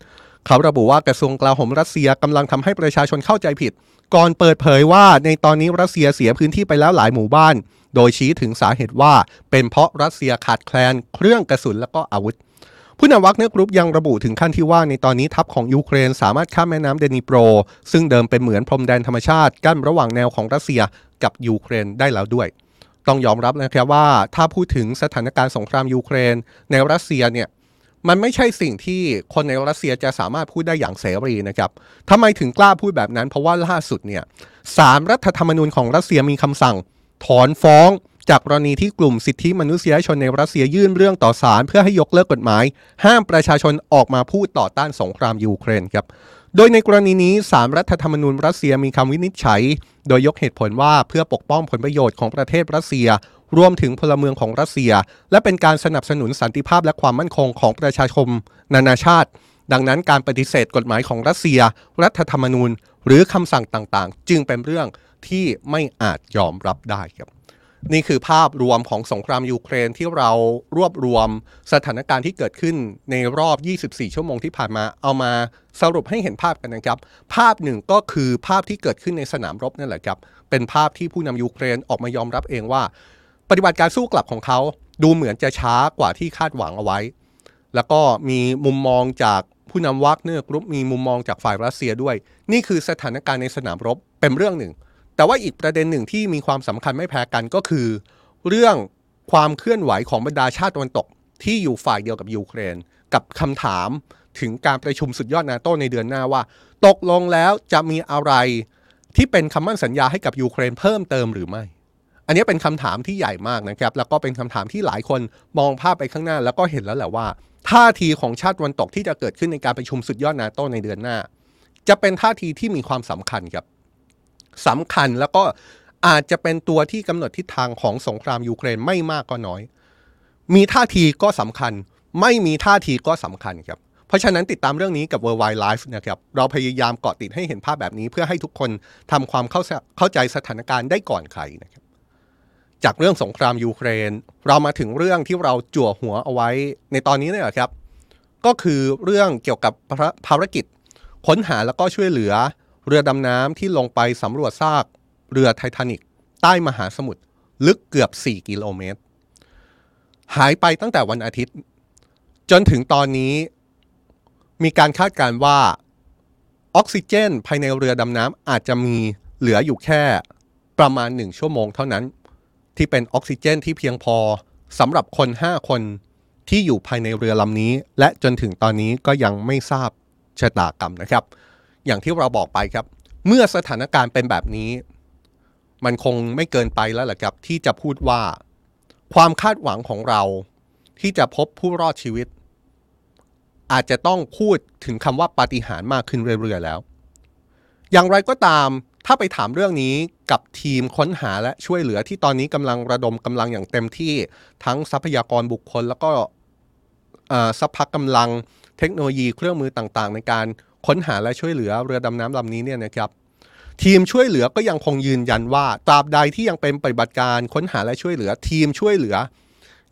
เขาระบุว่ากระทรวงกลาโหมรัสเซียกำลังทำให้ประชาชนเข้าใจผิด ก่อนเปิดเผยว่าในตอนนี้รัสเซียเสียพื้นที่ไปแล้วหลายหมู่บ้าน โดยชี้ถึงสาเหตุว่า เป็นเพราะรัสเซียขาดแคลนเครื่องกระสุนและก็อาวุธ ผู้นำวักเนอร์กรุ๊ปยังระบุถึงขั้นที่ว่าในตอนนี้ทัพของยูเครนสามารถข้ามแม่น้ำเดนิโปร ซึ่งเดิมเป็นเหมือนพรมแดนธรรมชาติกั้นระหว่างแนวของรัสเซียกับยูเครนได้แล้วด้วยต้องยอมรับนะครับว่าถ้าพูดถึงสถานการณ์สงครามยูเครน ในรัสเซียเนี่ยมันไม่ใช่สิ่งที่คนในรัสเซียจะสามารถพูดได้อย่างเสรีนะครับทำไมถึงกล้าพูดแบบนั้น เพราะว่าล่าสุดเนี่ยศาลรัฐธรรมนูญของรัสเซียมีคำสั่ง ถอนฟ้องจากกรณีที่กลุ่มสิทธิมนุษยชนในรัสเซียยื่นเรื่องต่อศาลเพื่อให้ยกเลิกกฎหมาย ห้ามประชาชนออกมาพูดต่อต้านสงครามยูเครนครับ โดยในกรณีนี้ศาลรัฐธรรมนูญรัสเซียมีคำวินิจฉัย โดยยกเหตุผลว่าเพื่อปกป้องผลประโยชน์ของประเทศรัสเซีย รวมถึงพลเมืองของรัสเซีย และเป็นการสนับสนุนสันติภาพและความมั่นคงของประชาชนนานาชาติ ดังนั้นการปฏิเสธกฎหมายของรัสเซีย รัฐธรรมนูญ หรือคำสั่งต่างๆ จึงเป็นเรื่อง ที่ไม่อาจยอมรับได้ครับนี่คือภาพรวมของสงครามยูเครนที่เรารวบรวมสถานการณ์ที่เกิดขึ้นในรอบ 24 ชั่วโมงที่ผ่านมา เอามาสรุปให้เห็นภาพกันนะครับ ภาพหนึ่งก็คือภาพที่เกิดขึ้นในสนามรบนั่นแหละครับ เป็นภาพที่ผู้นำยูเครนออกมายอมรับเองว่า ปฏิบัติการสู้กลับของเขาดูเหมือนจะช้ากว่าที่คาดหวังเอาไว้ แล้วก็มีมุมมองจากผู้นำวักเนอร์กรุ๊ปมีมุมมองจากฝ่ายรัสเซียด้วย นี่คือสถานการณ์ในสนามรบเป็นเรื่องหนึ่ง แต่ว่าอีกประเด็นหนึ่งที่มีความสำคัญไม่แพ้กันก็คือ เรื่องความเคลื่อนไหวของบรรดาชาติตะวันตก ที่อยู่ฝ่ายเดียวกับยูเครน กับคำถามถึงการประชุมสุดยอดนาโตในเดือนหน้าว่า ตกลงแล้วจะมีอะไรที่เป็นคำมั่นสัญญาให้กับยูเครนเพิ่มเติมหรือไม่ อันนี้เป็นคำถามที่ใหญ่มากนะครับ แล้วก็เป็นคำถามที่หลายคนมองภาพไปข้างหน้า แล้วก็เห็นแล้วแหละว่า ท่าทีของชาติตะวันตกที่จะเกิดขึ้นในการประชุมสุดยอดนาโตในเดือนหน้า จะเป็นท่าทีที่มีความสำคัญครับ สำคัญแล้วก็อาจจะเป็นตัวที่กำหนดทิศทางของสงครามยูเครนไม่มากก็น้อย มีท่าทีก็สำคัญ ไม่มีท่าทีก็สำคัญครับ เพราะฉะนั้นติดตามเรื่องนี้กับ World Wide Life นะครับเราพยายามเกาะติดให้เห็นภาพแบบนี้ เพื่อให้ทุกคนทำความเข้าเข้าใจสถานการณ์ได้ก่อนใครนะครับจากเรื่องสงครามยูเครน เรามาถึงเรื่องที่เราจั่วหัวเอาไว้ในตอนนี้เนี่ยครับ ก็คือเรื่องเกี่ยวกับภารกิจค้นหาแล้วก็ช่วยเหลือ เรือดำน้ำที่ลงไปสำรวจซากเรือไททานิกใต้มหาสมุทรลึกเกือบ 4 กิโลเมตร หายไปตั้งแต่วันอาทิตย์ จนถึงตอนนี้มีการคาดการณ์ว่าออกซิเจน ภายในเรือดำน้ำอาจจะมีเหลืออยู่แค่ประมาณหนึ่งชั่วโมงเท่านั้น ที่เป็นออกซิเจนที่เพียงพอสำหรับคน 5 คนที่อยู่ภายในเรือลำนี้ และจนถึงตอนนี้ก็ยังไม่ทราบชะตากรรมนะครับ อย่างที่เราบอกไปครับ เมื่อสถานการณ์เป็นแบบนี้ มันคงไม่เกินไปแล้วแหละครับ ที่จะพูดว่า ความคาดหวังของเราที่จะพบผู้รอดชีวิต อาจจะต้องพูดถึงคำว่าปาฏิหาริย์มากขึ้นเรื่อยๆแล้ว อย่างไรก็ตามถ้าไปถามเรื่องนี้กับทีมค้นหาและช่วยเหลือที่ตอนนี้กำลังระดมกำลังอย่างเต็มที่ทั้งทรัพยากรบุคคล แล้วก็ทรัพย์กำลังเทคโนโลยีเครื่องมือต่างๆ ในการ ค้นหาและช่วยเหลือเรือดำน้ำลำนี้เนี่ยนะครับทีมช่วยเหลือก็ยังคงยืนยันว่าตราบใดที่ยังเป็นปฏิบัติการค้นหาและช่วยเหลือ ทีมช่วยเหลือ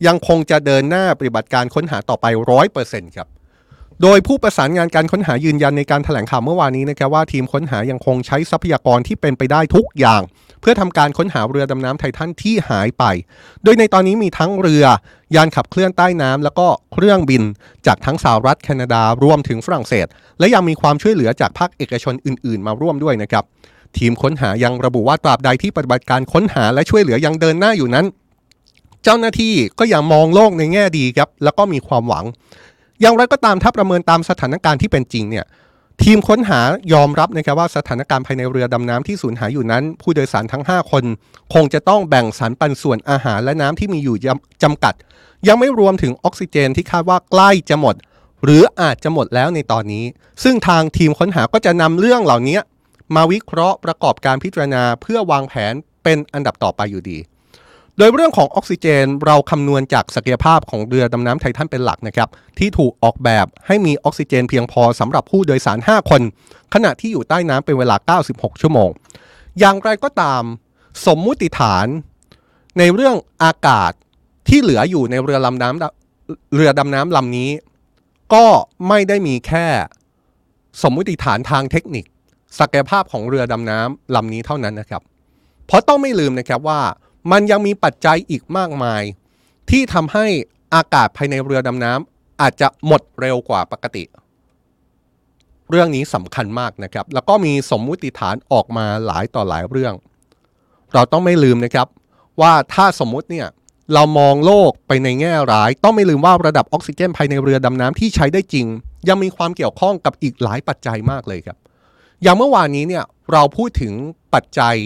ยังคงจะเดินหน้าปฏิบัติการค้นหาต่อไปร้อยเปอร์เซ็นต์ครับ โดยผู้ประสานงานการค้นหายืนยันในการถแถลงข่าวเมื่อวานนี้นะครับว่าทีมค้นหายังคงใช้ทรัพยากรที่เป็นไปได้ทุกอย่าง เพื่อทำการค้นหาเรือดำน้ำไททันที่หายไป โดยในตอนนี้มีทั้งเรือยานขับเคลื่อนใต้น้ำแล้วก็เครื่องบินจากทั้งสหรัฐแคนาดารวมถึงฝรั่งเศส และยังมีความช่วยเหลือจากภาคเอกชนอื่น ๆ มาร่วมด้วยนะครับทีมค้นหายังระบุว่าตราบใดที่ปฏิบัติการค้นหาและช่วยเหลือยังเดินหน้าอยู่นั้น เจ้าหน้าที่ก็ยังมองโลกในแง่ดีครับแล้วก็มีความหวัง อย่างไรก็ตามถ้าประเมินตามสถานการณ์ที่เป็นจริงเนี่ยทีมค้นหายอมรับนะครับว่าสถานการณ์ภายในเรือดำน้ำที่สูญหายอยู่นั้น ผู้โดยสารทั้ง 5 คน คงจะต้องแบ่งสรรปันส่วนอาหารและน้ำที่มีอยู่จำกัด ยังไม่รวมถึงออกซิเจนที่คาดว่าใกล้จะหมด หรืออาจจะหมดแล้วในตอนนี้ ซึ่งทางทีมค้นหาก็จะนำเรื่องเหล่านี้ มาวิเคราะห์ประกอบการพิจารณาเพื่อวางแผนเป็นอันดับต่อไปอยู่ดี โดยเรื่องของออกซิเจนเราคำนวณจากศักยภาพของเรือดำน้ำไททันเป็นหลักนะครับ ที่ถูกออกแบบให้มีออกซิเจนเพียงพอสำหรับผู้โดยสาร 5 คน ขณะที่อยู่ใต้น้ำเป็นเวลา 96 ชั่วโมง อย่างไรก็ตามสมมุติฐาน ในเรื่องอากาศที่เหลืออยู่ในเรือลำน้ำเรือดำน้ำลำนี้ ก็ไม่ได้มีแค่สมมุติฐานทางเทคนิค ศักยภาพของเรือดำน้ำลำนี้เท่านั้นนะครับ เพราะต้องไม่ลืมนะครับว่า มันยังมีปัจจัยอีกมากมาย ที่ทำให้อากาศภายในเรือดำน้ำอาจจะหมดเร็วกว่าปกติ เรื่องนี้สำคัญมากนะครับ แล้วก็มีสมมุติฐานออกมาหลายต่อหลายเรื่อง เราต้องไม่ลืมนะครับว่าถ้าสมมุติเนี่ยเรามองโลกไปในแง่ร้าย ต้องไม่ลืมว่าระดับออกซิเจนภายในเรือดำน้ำที่ใช้ได้จริง ยังมีความเกี่ยวข้องกับอีกหลายปัจจัยมากเลยครับ อย่างเมื่อวานนี้เนี่ยเราพูดถึงปัจจัย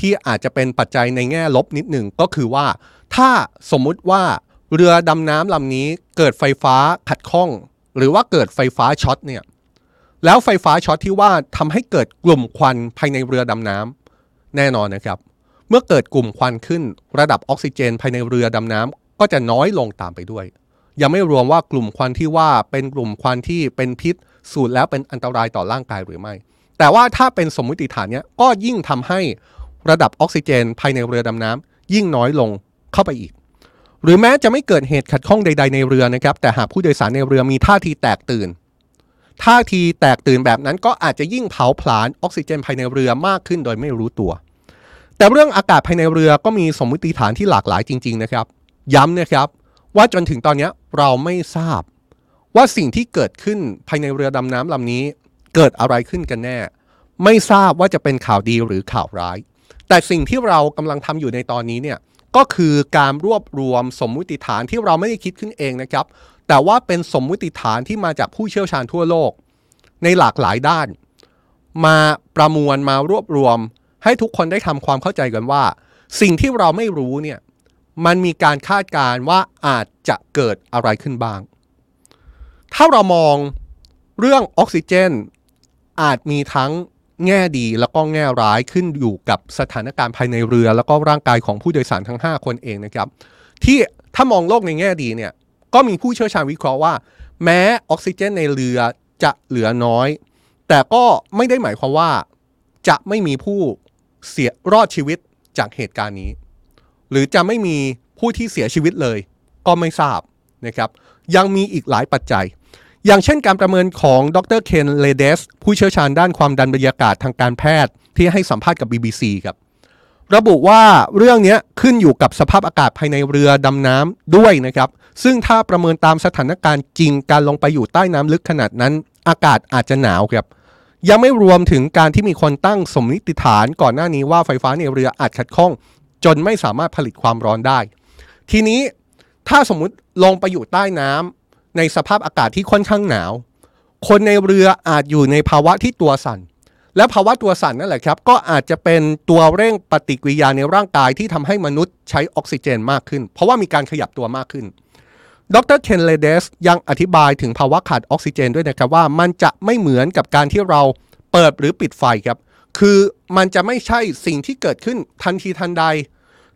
ที่อาจจะเป็นปัจจัยในแง่ลบนิดหนึ่งก็คือว่า ถ้าสมมุติว่าเรือดำน้ำลำนี้เกิดไฟฟ้าขัดข้อง หรือว่าเกิดไฟฟ้าช็อตเนี่ยแล้วไฟฟ้าช็อตที่ว่าทำให้เกิดกลุ่มควันภายในเรือดำน้ำแน่นอนนะครับ เมื่อเกิดกลุ่มควันขึ้น ระดับออกซิเจน ภายในเรือดำน้ำก็จะน้อยลงตามไปด้วย ยังไม่รวมว่ากลุ่มควันที่ว่าเป็นกลุ่มควันที่เป็นพิษ สูดแล้วเป็นอันตรายต่อร่างกายหรือไม่ แต่ว่าถ้าเป็นสมมติฐานเนี้ยก็ยิ่งทำให้ ระดับออกซิเจนภายในเรือดำน้ำยิ่งน้อยลงเข้าไปอีก หรือแม้จะไม่เกิดเหตุขัดข้องใด ๆในเรือนะครับ แต่หากผู้โดยสารในเรือมีท่าทีแตกตื่น ท่าทีแตกตื่นแบบนั้นก็อาจจะยิ่งเผาผลาญออกซิเจนภายในเรือมากขึ้นโดยไม่รู้ตัว แต่เรื่องอากาศภายในเรือก็มีสมมติฐานที่หลากหลายจริง ๆ นะครับ ย้ำนะครับว่าจนถึงตอนนี้เราไม่ทราบว่าสิ่งที่เกิดขึ้นภายในเรือดำน้ำลำนี้ เกิดอะไรขึ้นกันแน่ ไม่ทราบว่าจะเป็นข่าวดีหรือข่าวร้าย แต่สิ่งที่เรากำลังทำอยู่ในตอนนี้เนี่ยก็คือการรวบรวมสมมุติฐานที่เราไม่ได้คิดขึ้นเองนะครับ แต่ว่าเป็นสมมุติฐานที่มาจากผู้เชี่ยวชาญทั่วโลก ในหลากหลายด้าน มาประมวลมารวบรวม ให้ทุกคนได้ทำความเข้าใจกันว่า สิ่งที่เราไม่รู้เนี่ยมันมีการคาดการณ์ว่าอาจจะเกิดอะไรขึ้นบ้าง ถ้าเรามองเรื่องออกซิเจน อาจมีทั้ง แง่ดีแล้วก็แง่ร้ายขึ้นอยู่กับสถานการณ์ภายในเรือ แล้วก็ร่างกายของผู้โดยสารทั้ง 5 คนเองนะครับ ที่ถ้ามองโลกในแง่ดีเนี่ยก็มีผู้เชี่ยวชาญวิเคราะห์ว่า แม้ออกซิเจนในเรือจะเหลือน้อย แต่ก็ไม่ได้หมายความว่า จะไม่มีผู้เสียรอดชีวิตจากเหตุการณ์นี้ หรือจะไม่มีผู้ที่เสียชีวิตเลย ก็ไม่ทราบนะครับ ยังมีอีกหลายปัจจัย อย่างเช่นการประเมินของดรเคนเลเดสผู้เชี่ยวชาญด้านความดันบรรยากาศทางการแพทย์ที่ให้สัมภาษณ์กับ BBC ครับระบุว่าเรื่องนี้ขึ้นอยู่กับสภาพอากาศภายในเรือดำน้ำด้วยนะครับ ซึ่งถ้าประเมินตามสถานการณ์จริงการลงไปอยู่ใต้น้ำลึกขนาดนั้น อากาศอาจจะหนาวครับ ยังไม่รวมถึงการที่มีคนตั้งสมมติฐานก่อนหน้านี้ว่าไฟฟ้าในเรืออาจขัดข้อง จนไม่สามารถผลิตความร้อนได้ ทีนี้ถ้าสมมุติลงไปอยู่ใต้น้ำ ในสภาพอากาศที่ค่อนข้างหนาว คนในเรืออาจอยู่ในภาวะที่ตัวสั่น และภาวะตัวสั่นนั่นแหละครับ ก็อาจจะเป็นตัวเร่งปฏิกิริยาในร่างกายที่ทำให้มนุษย์ใช้ออกซิเจนมากขึ้น เพราะว่ามีการขยับตัวมากขึ้น ดรเคนเลเดสยังอธิบายถึงภาวะขาดออกซิเจนด้วยนะครับว่ามันจะไม่เหมือนกับการที่เราเปิดหรือปิดไฟครับ คือมันจะไม่ใช่สิ่งที่เกิดขึ้นทันทีทันใด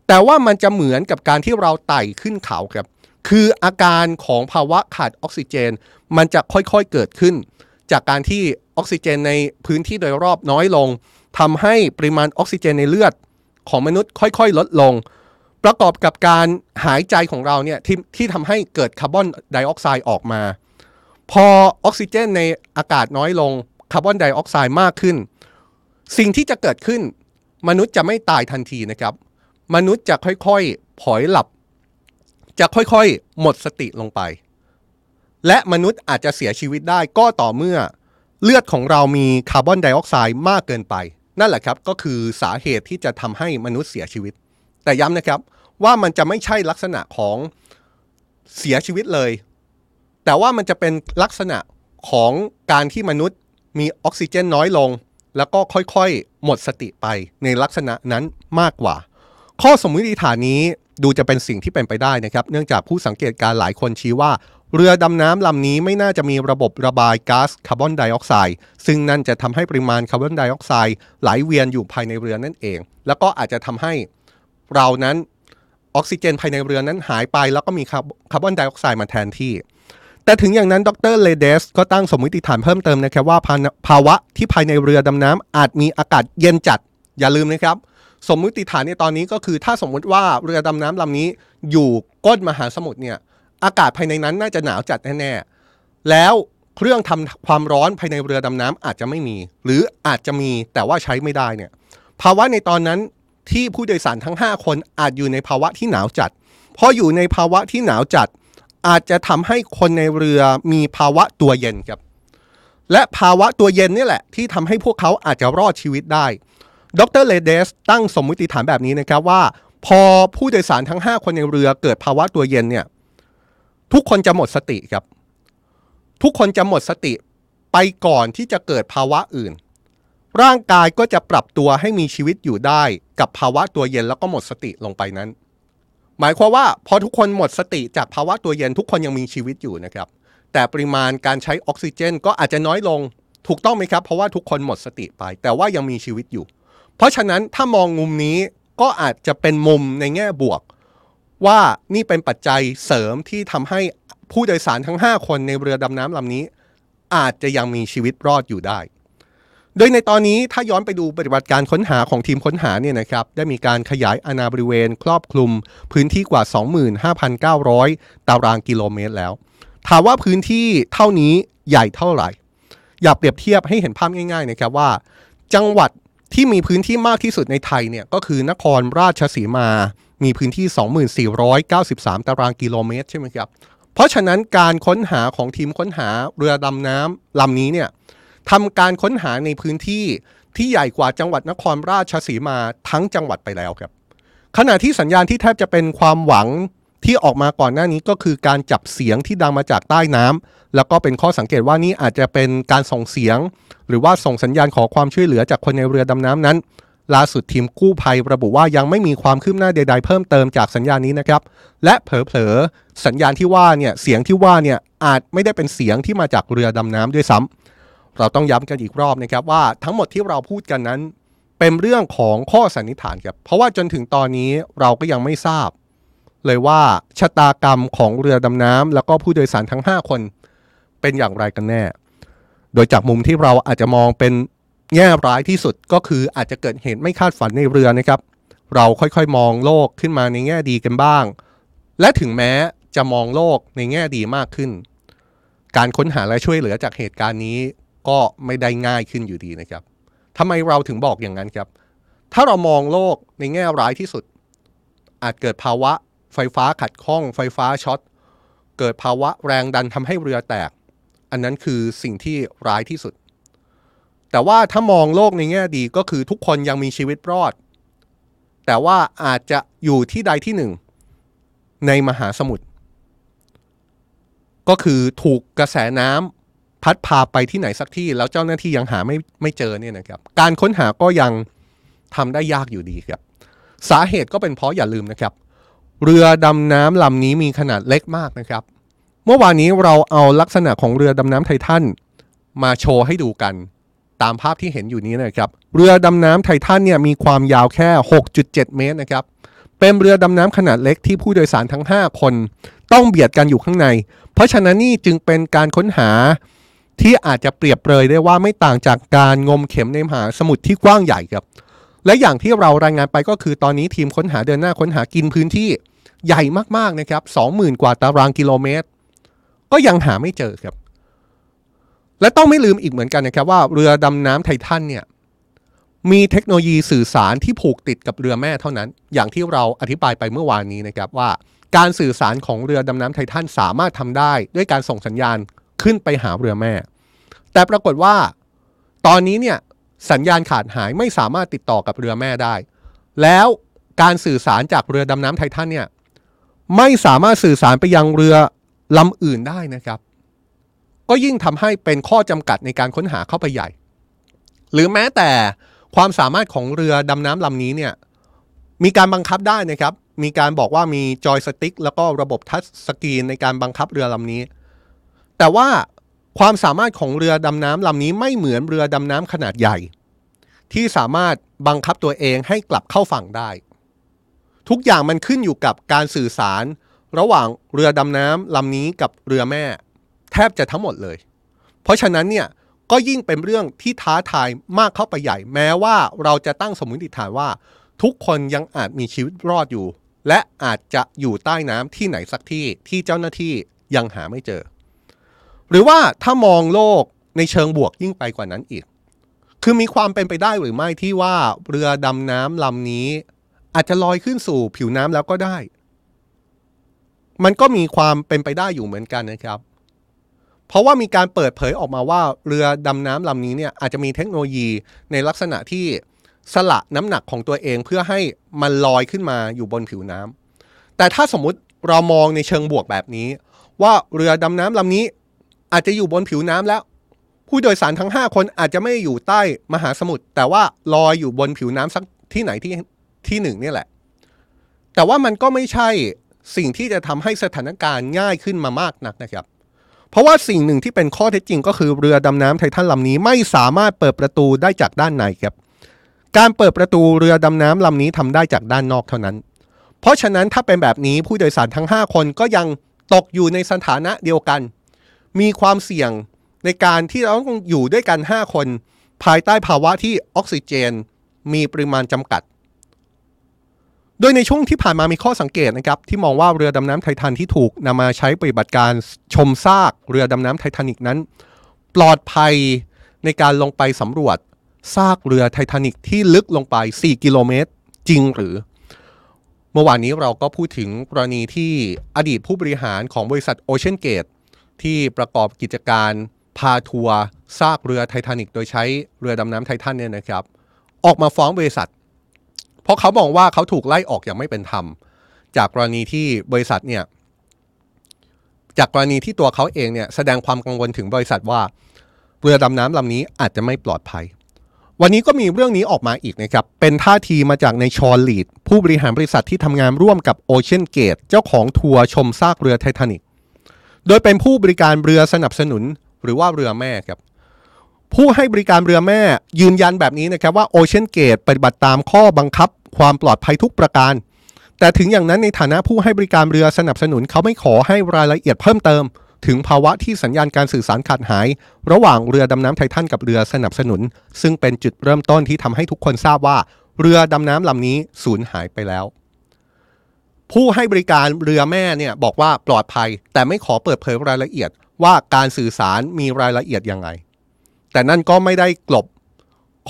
แต่ว่ามันจะเหมือนกับการที่เราไต่ขึ้นเขาครับ คืออาการของภาวะขาดออกซิเจน มันจะค่อยๆเกิดขึ้น จากการที่ออกซิเจนในพื้นที่โดยรอบน้อยลงทำให้ปริมาณออกซิเจนในเลือดของมนุษย์ค่อยๆ ลดลง ประกอบกับการหายใจของเราเนี่ยที่ที่ทำให้เกิดคาร์บอนไดออกไซด์ออกมา พอออกซิเจนในอากาศน้อยลงคาร์บอนไดออกไซด์มากขึ้น สิ่งที่จะเกิดขึ้น มนุษย์จะไม่ตายทันทีนะครับ มนุษย์จะค่อยๆผอยหลับ จะค่อยๆ หมดสติลงไป และมนุษย์อาจจะเสียชีวิตได้ก็ต่อเมื่อ เลือดของเรามีคาร์บอนไดออกไซด์มากเกินไป นั่นแหละครับก็คือสาเหตุที่จะทำให้มนุษย์เสียชีวิต แต่ย้ำนะครับว่ามันจะไม่ใช่ลักษณะของเสียชีวิตเลย แต่ว่ามันจะเป็นลักษณะของการที่มนุษย์มีออกซิเจนน้อยลง แล้วก็ค่อยๆ หมดสติไปในลักษณะนั้นมากกว่า ข้อสมมติฐานนี้ ดูจะเป็นสิ่งที่เป็นไปได้นะครับ เนื่องจากผู้สังเกตการหลายคนชี้ว่า เรือดำน้ำลำนี้ไม่น่าจะมีระบบระบายก๊าซคาร์บอนไดออกไซด์ซึ่งนั่นจะทำให้ปริมาณคาร์บอนไดออกไซด์ไหลเวียนอยู่ภายในเรือนั่นเอง แล้วก็อาจจะทำให้เรานั้นออกซิเจนภายในเรือนั้นหายไป แล้วก็มีคาร์บอนไดออกไซด์มาแทนที่ แต่ถึงอย่างนั้นดรเลเดสก็ตั้งสมมติฐานเพิ่มเติมนะครับว่าภาวะที่ภายในเรือดำน้ำอาจมีอากาศเย็นจัดอย่าลืมนะครับ สมมุติฐานในตอนนี้ก็คือถ้าสมมุติว่าเรือดำน้ำลำนี้อยู่ก้นมหาสมุทรเนี่ยอากาศภายในนั้นน่าจะหนาวจัดแน่ๆแล้วเครื่องทำความร้อนภายในเรือดำน้ำอาจจะไม่มี หรืออาจจะมีแต่ว่าใช้ไม่ได้เนี่ยภาวะในตอนนั้นที่ผู้โดยสารทั้ง 5 คนอาจอยู่ในภาวะที่หนาวจัดพออยู่ในภาวะที่หนาวจัด อาจจะทำให้คนในเรือมีภาวะตัวเย็นครับ และภาวะตัวเย็นนี่แหละที่ทำให้พวกเขาอาจจะรอดชีวิตได้ ดรเลเดสตั้งสมมติฐานแบบนี้นะครับว่า พอผู้โดยสารทั้ง 5 คนในเรือเกิดภาวะตัวเย็นเนี่ยทุกคนจะหมดสติครับ ทุกคนจะหมดสติไปก่อนที่จะเกิดภาวะอื่น ร่างกายก็จะปรับตัวให้มีชีวิตอยู่ได้กับภาวะตัวเย็นแล้วก็หมดสติลงไปนั้น หมายความว่าพอทุกคนหมดสติจากภาวะตัวเย็นทุกคนยังมีชีวิตอยู่นะครับ แต่ปริมาณการใช้ออกซิเจน ก็อาจจะน้อยลง ถูกต้องไหมครับ เพราะว่าทุกคนหมดสติไป แต่ว่ายังมีชีวิตอยู่ เพราะฉะนั้นถ้ามองมุมนี้ก็อาจจะเป็นมุมในแง่บวก ว่านี่เป็นปัจจัยเสริมที่ทำให้ผู้โดยสารทั้ง 5 คนในเรือดำน้ำลำนี้ อาจจะยังมีชีวิตรอดอยู่ได้ โดยในตอนนี้ถ้าย้อนไปดูปฏิบัติการค้นหาของทีมค้นหาเนี่ยนะครับได้มีการขยายอาณาบริเวณ ครอบคลุม พื้นที่กว่า 25,900 ตารางกิโลเมตรแล้ว ถามว่าพื้นที่เท่านี้ใหญ่เท่าไหร่ อยากเปรียบเทียบให้เห็นภาพง่าย ๆ นะครับว่า จังหวัด ที่มีพื้นที่มากที่สุดในไทยเนี่ยก็คือนครราชสีมา มีพื้นที่ 2493 ตารางกิโลเมตรใช่ไหมครับ เพราะฉะนั้นการค้นหาของทีมค้นหาเรือดำน้ำลำนี้เนี่ยทำการค้นหาในพื้นที่ที่ใหญ่กว่าจังหวัดนครราชสีมาทั้งจังหวัดไปแล้วครับ ขณะที่สัญญาณที่แทบจะเป็นความหวังที่ออกมาก่อนหน้านี้ก็คือการจับเสียงที่ดังมาจากใต้น้ำ แล้วก็เป็นข้อสังเกตว่านี่อาจจะเป็นการส่งเสียง หรือว่าส่งสัญญาณขอความช่วยเหลือจากคนในเรือดำน้ำนั้น ล่าสุดทีมกู้ภัยระบุว่ายังไม่มีความคืบหน้าใด ๆ เพิ่มเติมจากสัญญาณนี้นะครับ และเผลอๆสัญญาณที่ว่าเนี่ยเสียงที่ว่าเนี่ยอาจไม่ได้เป็นเสียงที่มาจากเรือดำน้ำด้วยซ้ำเราต้องย้ำกันอีกรอบนะครับว่าทั้งหมดที่เราพูดกันนั้น เป็นเรื่องของข้อสันนิษฐานครับเพราะว่าจนถึงตอนนี้เราก็ยังไม่ทราบ เลยว่าชะตากรรมของเรือดำน้ำแล้วก็ผู้โดยสารทั้ง 5 คน เป็นอย่างไรกันแน่ โดยจากมุมที่เราอาจจะมองเป็นแง่ร้ายที่สุดก็คืออาจจะเกิดเหตุไม่คาดฝันในเรือนะครับ เราค่อยๆมองโลกขึ้นมาในแง่ดีกันบ้าง และถึงแม้จะมองโลกในแง่ดีมากขึ้น การค้นหาและช่วยเหลือจากเหตุการณ์นี้ก็ไม่ได้ง่ายขึ้นอยู่ดีนะครับทำไมเราถึงบอกอย่างนั้นครับ ถ้าเรามองโลกในแง่ร้ายที่สุด อาจเกิดภาวะไฟฟ้าขัดข้อง ไฟฟ้าช็อต เกิดภาวะแรงดันทำให้เรือแตก อันนั้นคือสิ่งที่ร้ายที่สุด แต่ว่าถ้ามองโลกในแง่ดีก็คือทุกคนยังมีชีวิตรอด แต่ว่าอาจจะอยู่ที่ใดที่หนึ่ง ในมหาสมุทรก็คือถูกกระแสน้ำพัดพาไปที่ไหนสักที่ แล้วเจ้าหน้าที่ยังหาไม่ไม่เจอเนี่ยนะครับการค้นหาก็ยังทำได้ยากอยู่ดีครับ สาเหตุก็เป็นเพราะอย่าลืมนะครับ เรือดำน้ำลำนี้มีขนาดเล็กมากนะครับ เมื่อวานนี้เราเอาลักษณะของเรือดำน้ำไททันมาโชว์ให้ดูกัน ตามภาพที่เห็นอยู่นี้นะครับ เรือดำน้ำไททันเนี่ยมีความยาวแค่ 6.7 เมตรนะครับ เป็นเรือดำน้ำขนาดเล็กที่ผู้โดยสารทั้ง 5 คน ต้องเบียดกันอยู่ข้างใน เพราะฉะนั้นนี่จึงเป็นการค้นหาที่อาจจะเปรียบเปรยได้ว่าไม่ต่างจากการงมเข็มในมหาสมุทรที่กว้างใหญ่ครับ และอย่างที่เรารายงานไปก็คือตอนนี้ทีมค้นหาเดินหน้าค้นหากินพื้นที่ใหญ่มากๆนะครับ20,000 กว่าตารางกิโลเมตร ก็ยังหาไม่เจอครับ และต้องไม่ลืมอีกเหมือนกันนะครับว่าเรือดำน้ำไททันเนี่ยมีเทคโนโลยีสื่อสารที่ผูกติดกับเรือแม่เท่านั้น อย่างที่เราอธิบายไปเมื่อวานนี้นะครับว่า การสื่อสารของเรือดำน้ำไททันสามารถทำได้ ด้วยการส่งสัญญาณขึ้นไปหาเรือแม่ แต่ปรากฏว่า ตอนนี้เนี่ยสัญญาณขาดหายไม่สามารถติดต่อกับเรือแม่ได้ แล้วการสื่อสารจากเรือดำน้ำไททันเนี่ยไม่สามารถสื่อสารไปยังเรือ ลำอื่นได้นะครับ ก็ยิ่งทำให้เป็นข้อจำกัดในการค้นหาเข้าไปใหญ่ หรือแม้แต่ความสามารถของเรือดำน้ำลำนี้เนี่ยมีการบังคับได้นะครับ มีการบอกว่ามีจอยสติ๊กแล้วก็ระบบทัชสกรีนในการบังคับเรือลำนี้ แต่ว่าความสามารถของเรือดำน้ำลำนี้ไม่เหมือนเรือดำน้ำขนาดใหญ่ ที่สามารถบังคับตัวเองให้กลับเข้าฝั่งได้ ทุกอย่างมันขึ้นอยู่กับการสื่อสาร ระหว่างเรือดำน้ำลำนี้กับเรือแม่ แทบจะทั้งหมดเลย เพราะฉะนั้นเนี่ยก็ยิ่งเป็นเรื่องที่ท้าทายมากเข้าไปใหญ่ แม้ว่าเราจะตั้งสมมติฐานว่า ทุกคนยังอาจมีชีวิตรอดอยู่ และอาจจะอยู่ใต้น้ำที่ไหนสักที่ที่เจ้าหน้าที่ยังหาไม่เจอ หรือว่าถ้ามองโลกในเชิงบวกยิ่งไปกว่านั้นอีก คือมีความเป็นไปได้หรือไม่ที่ว่าเรือดำน้ำลำนี้ อาจจะลอยขึ้นสู่ผิวน้ำแล้วก็ได้ มันก็มีความเป็นไปได้อยู่เหมือนกันนะครับ เพราะว่ามีการเปิดเผยออกมาว่าเรือดำน้ำลำนี้เนี่ยอาจจะมีเทคโนโลยีในลักษณะที่สละน้ำหนักของตัวเองเพื่อให้มันลอยขึ้นมาอยู่บนผิวน้ำแต่ถ้าสมมุติเรามองในเชิงบวกแบบนี้ ว่าเรือดำน้ำลำนี้อาจจะอยู่บนผิวน้ำแล้ว ผู้โดยสารทั้ง 5 คนอาจจะไม่อยู่ใต้มหาสมุทรแต่ว่าลอยอยู่บนผิวน้ำสักที่ไหนที่ที่หนึ่งนี่แหละ แต่ว่ามันก็ไม่ใช่ สิ่งที่จะทำให้สถานการณ์ง่ายขึ้นมามากนักนะครับ เพราะว่าสิ่งหนึ่งที่เป็นข้อเท็จจริงก็คือเรือดำน้ำไททันลำนี้ไม่สามารถเปิดประตูได้จากด้านในครับ การเปิดประตูเรือดำน้ำลำนี้ทำได้จากด้านนอกเท่านั้น เพราะฉะนั้นถ้าเป็นแบบนี้ผู้โดยสารทั้ง 5 คนก็ยังตกอยู่ในสถานะเดียวกัน มีความเสี่ยงในการที่เราต้องอยู่ด้วยกัน 5 คน ภายใต้ภาวะที่ออกซิเจน มีปริมาณจำกัด โดยในช่วงที่ผ่านมามีข้อสังเกตนะครับที่มองว่าเรือดำน้ำไททันที่ถูกนำมาใช้ปฏิบัติการชมซากเรือดำน้ำไททานิกนั้น ปลอดภัยในการลงไปสำรวจซากเรือไททานิกที่ลึกลงไป 4 กิโลเมตร จริงหรือ เมื่อวานนี้เราก็พูดถึงกรณีที่อดีตผู้บริหารของบริษัทโอเชียนเกตที่ประกอบกิจการพาทัวร์ซากเรือไททานิกโดยใช้เรือดำน้ำไททันเนี่ยนะครับ ออกมาฟ้องบริษัท เพราะเขามองว่าเขาถูกไล่ออกอย่างไม่เป็นธรรม จากกรณีที่บริษัทเนี่ยจากกรณีที่ตัวเขาเองเนี่ยแสดงความกังวลถึงบริษัทว่าเรือดำน้ำลำนี้อาจจะไม่ปลอดภัย วันนี้ก็มีเรื่องนี้ออกมาอีกนะครับ เป็นท่าทีมาจากในชอลลีด ผู้บริหารบริษัทที่ทำงานร่วมกับโอเชียนเกตเจ้าของทัวร์ชมซากเรือไททานิกโดยเป็นผู้บริการเรือสนับสนุนหรือว่าเรือแม่ครับ ผู้ให้บริการเรือแม่ยืนยันแบบนี้นะครับว่าโอเชียนเกตปฏิบัติตามข้อบังคับ ความปลอดภัยทุกประการ แต่ถึงอย่างนั้นในฐานะผู้ให้บริการเรือสนับสนุนเขาไม่ขอให้รายละเอียดเพิ่มเติม ถึงภาวะที่สัญญาณการสื่อสารขาดหาย ระหว่างเรือดำน้ำไททันกับเรือสนับสนุน ซึ่งเป็นจุดเริ่มต้นที่ทำให้ทุกคนทราบว่า เรือดำน้ำลำนี้สูญหายไปแล้วผู้ให้บริการเรือแม่เนี่ยบอกว่าปลอดภัย แต่ไม่ขอเปิดเผยรายละเอียดว่าการสื่อสารมีรายละเอียดยังไง แต่นั่นก็ไม่ได้กลบ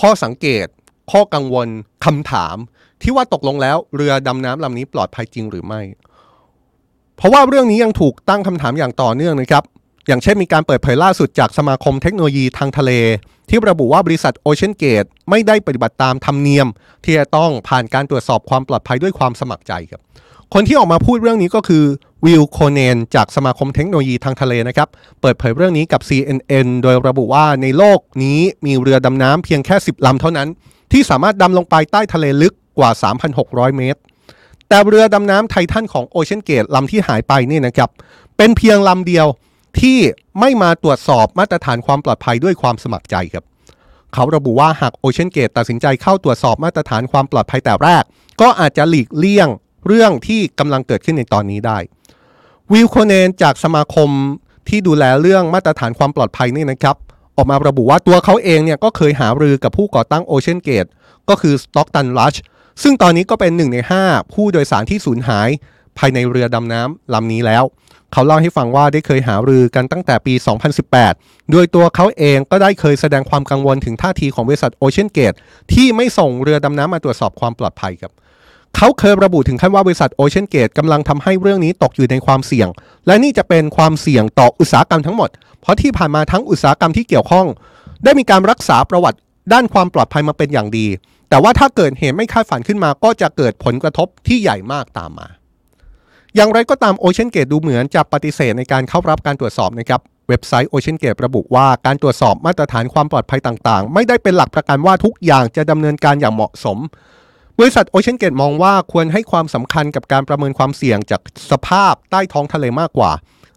ข้อสังเกต ข้อกังวลคำถาม ที่ว่าตกลงแล้วเรือดำน้ำลำนี้ปลอดภัยจริงหรือไม่ เพราะว่าเรื่องนี้ยังถูกตั้งคำถามอย่างต่อเนื่องนะครับ อย่างเช่นมีการเปิดเผยล่าสุดจากสมาคมเทคโนโลยีทางทะเล ที่ระบุว่าบริษัทโอเชียนเกตไม่ได้ปฏิบัติตามธรรมเนียม ที่จะต้องผ่านการตรวจสอบความปลอดภัยด้วยความสมัครใจครับ คนที่ออกมาพูดเรื่องนี้ก็คือวิลโคเนนจากสมาคมเทคโนโลยีทางทะเลนะครับ เปิดเผยเรื่องนี้กับ CNN โดยระบุว่าในโลกนี้มีเรือดำน้ำเพียงแค่ 10ลำเท่านั้น ที่สามารถดำลงไปใต้ทะเลลึก กว่า 3,600 เมตร แต่เรือดำน้ำไททันของโอเชียนเกตลำที่หายไปนี่นะครับ เป็นเพียงลำเดียวที่ไม่มาตรวจสอบมาตรฐานความปลอดภัยด้วยความสมัครใจครับ เขาระบุว่าหากโอเชียนเกตตัดสินใจเข้าตรวจสอบมาตรฐานความปลอดภัยแต่แรก ก็อาจจะหลีกเลี่ยงเรื่องที่กำลังเกิดขึ้นในตอนนี้ได้ วิลโคเนนจากสมาคมที่ดูแลเรื่องมาตรฐานความปลอดภัยนี่นะครับ ออกมาระบุว่าตัวเขาเองเนี่ยก็เคยหารือกับผู้ก่อตั้งโอเชียนเกตก็คือสต็อกตันลัช ซึ่งตอนนี้ก็เป็นหนึ่งใน 5 ผู้โดยสารที่สูญหาย ภายในเรือดำน้ำลำนี้แล้ว เขาเล่าให้ฟังว่าได้เคยหารือกันตั้งแต่ปี 2018 โดยตัวเขาเองก็ได้เคยแสดงความกังวลถึงท่าทีของบริษัทโอเชียนเกตที่ไม่ส่งเรือดำน้ำมาตรวจสอบความปลอดภัยครับเขาเคยระบุถึงขั้นว่าบริษัทโอเชียนเกตกำลังทำให้เรื่องนี้ตกอยู่ในความเสี่ยง และนี่จะเป็นความเสี่ยงต่ออุตสาหกรรมทั้งหมด เพราะที่ผ่านมาทั้งอุตสาหกรรมที่เกี่ยวข้อง ได้มีการรักษาประวัติด้านความปลอดภัยมาเป็นอย่างดี แต่ว่าถ้าเกิดเหตุไม่คาดฝันขึ้นมาก็จะเกิดผลกระทบที่ใหญ่มากตามมา อย่างไรก็ตามโอเชียนเกตดูเหมือนจะปฏิเสธในการเข้ารับการตรวจสอบนะครับเว็บไซต์โอเชียนเกตระบุว่าการตรวจสอบมาตรฐานความปลอดภัยต่าง ๆ ไม่ได้เป็นหลักประกันว่าทุกอย่างจะดำเนินการอย่างเหมาะสม บริษัทโอเชียนเกตมองว่าควรให้ความสำคัญกับการประเมินความเสี่ยงจากสภาพใต้ท้องทะเลมากกว่า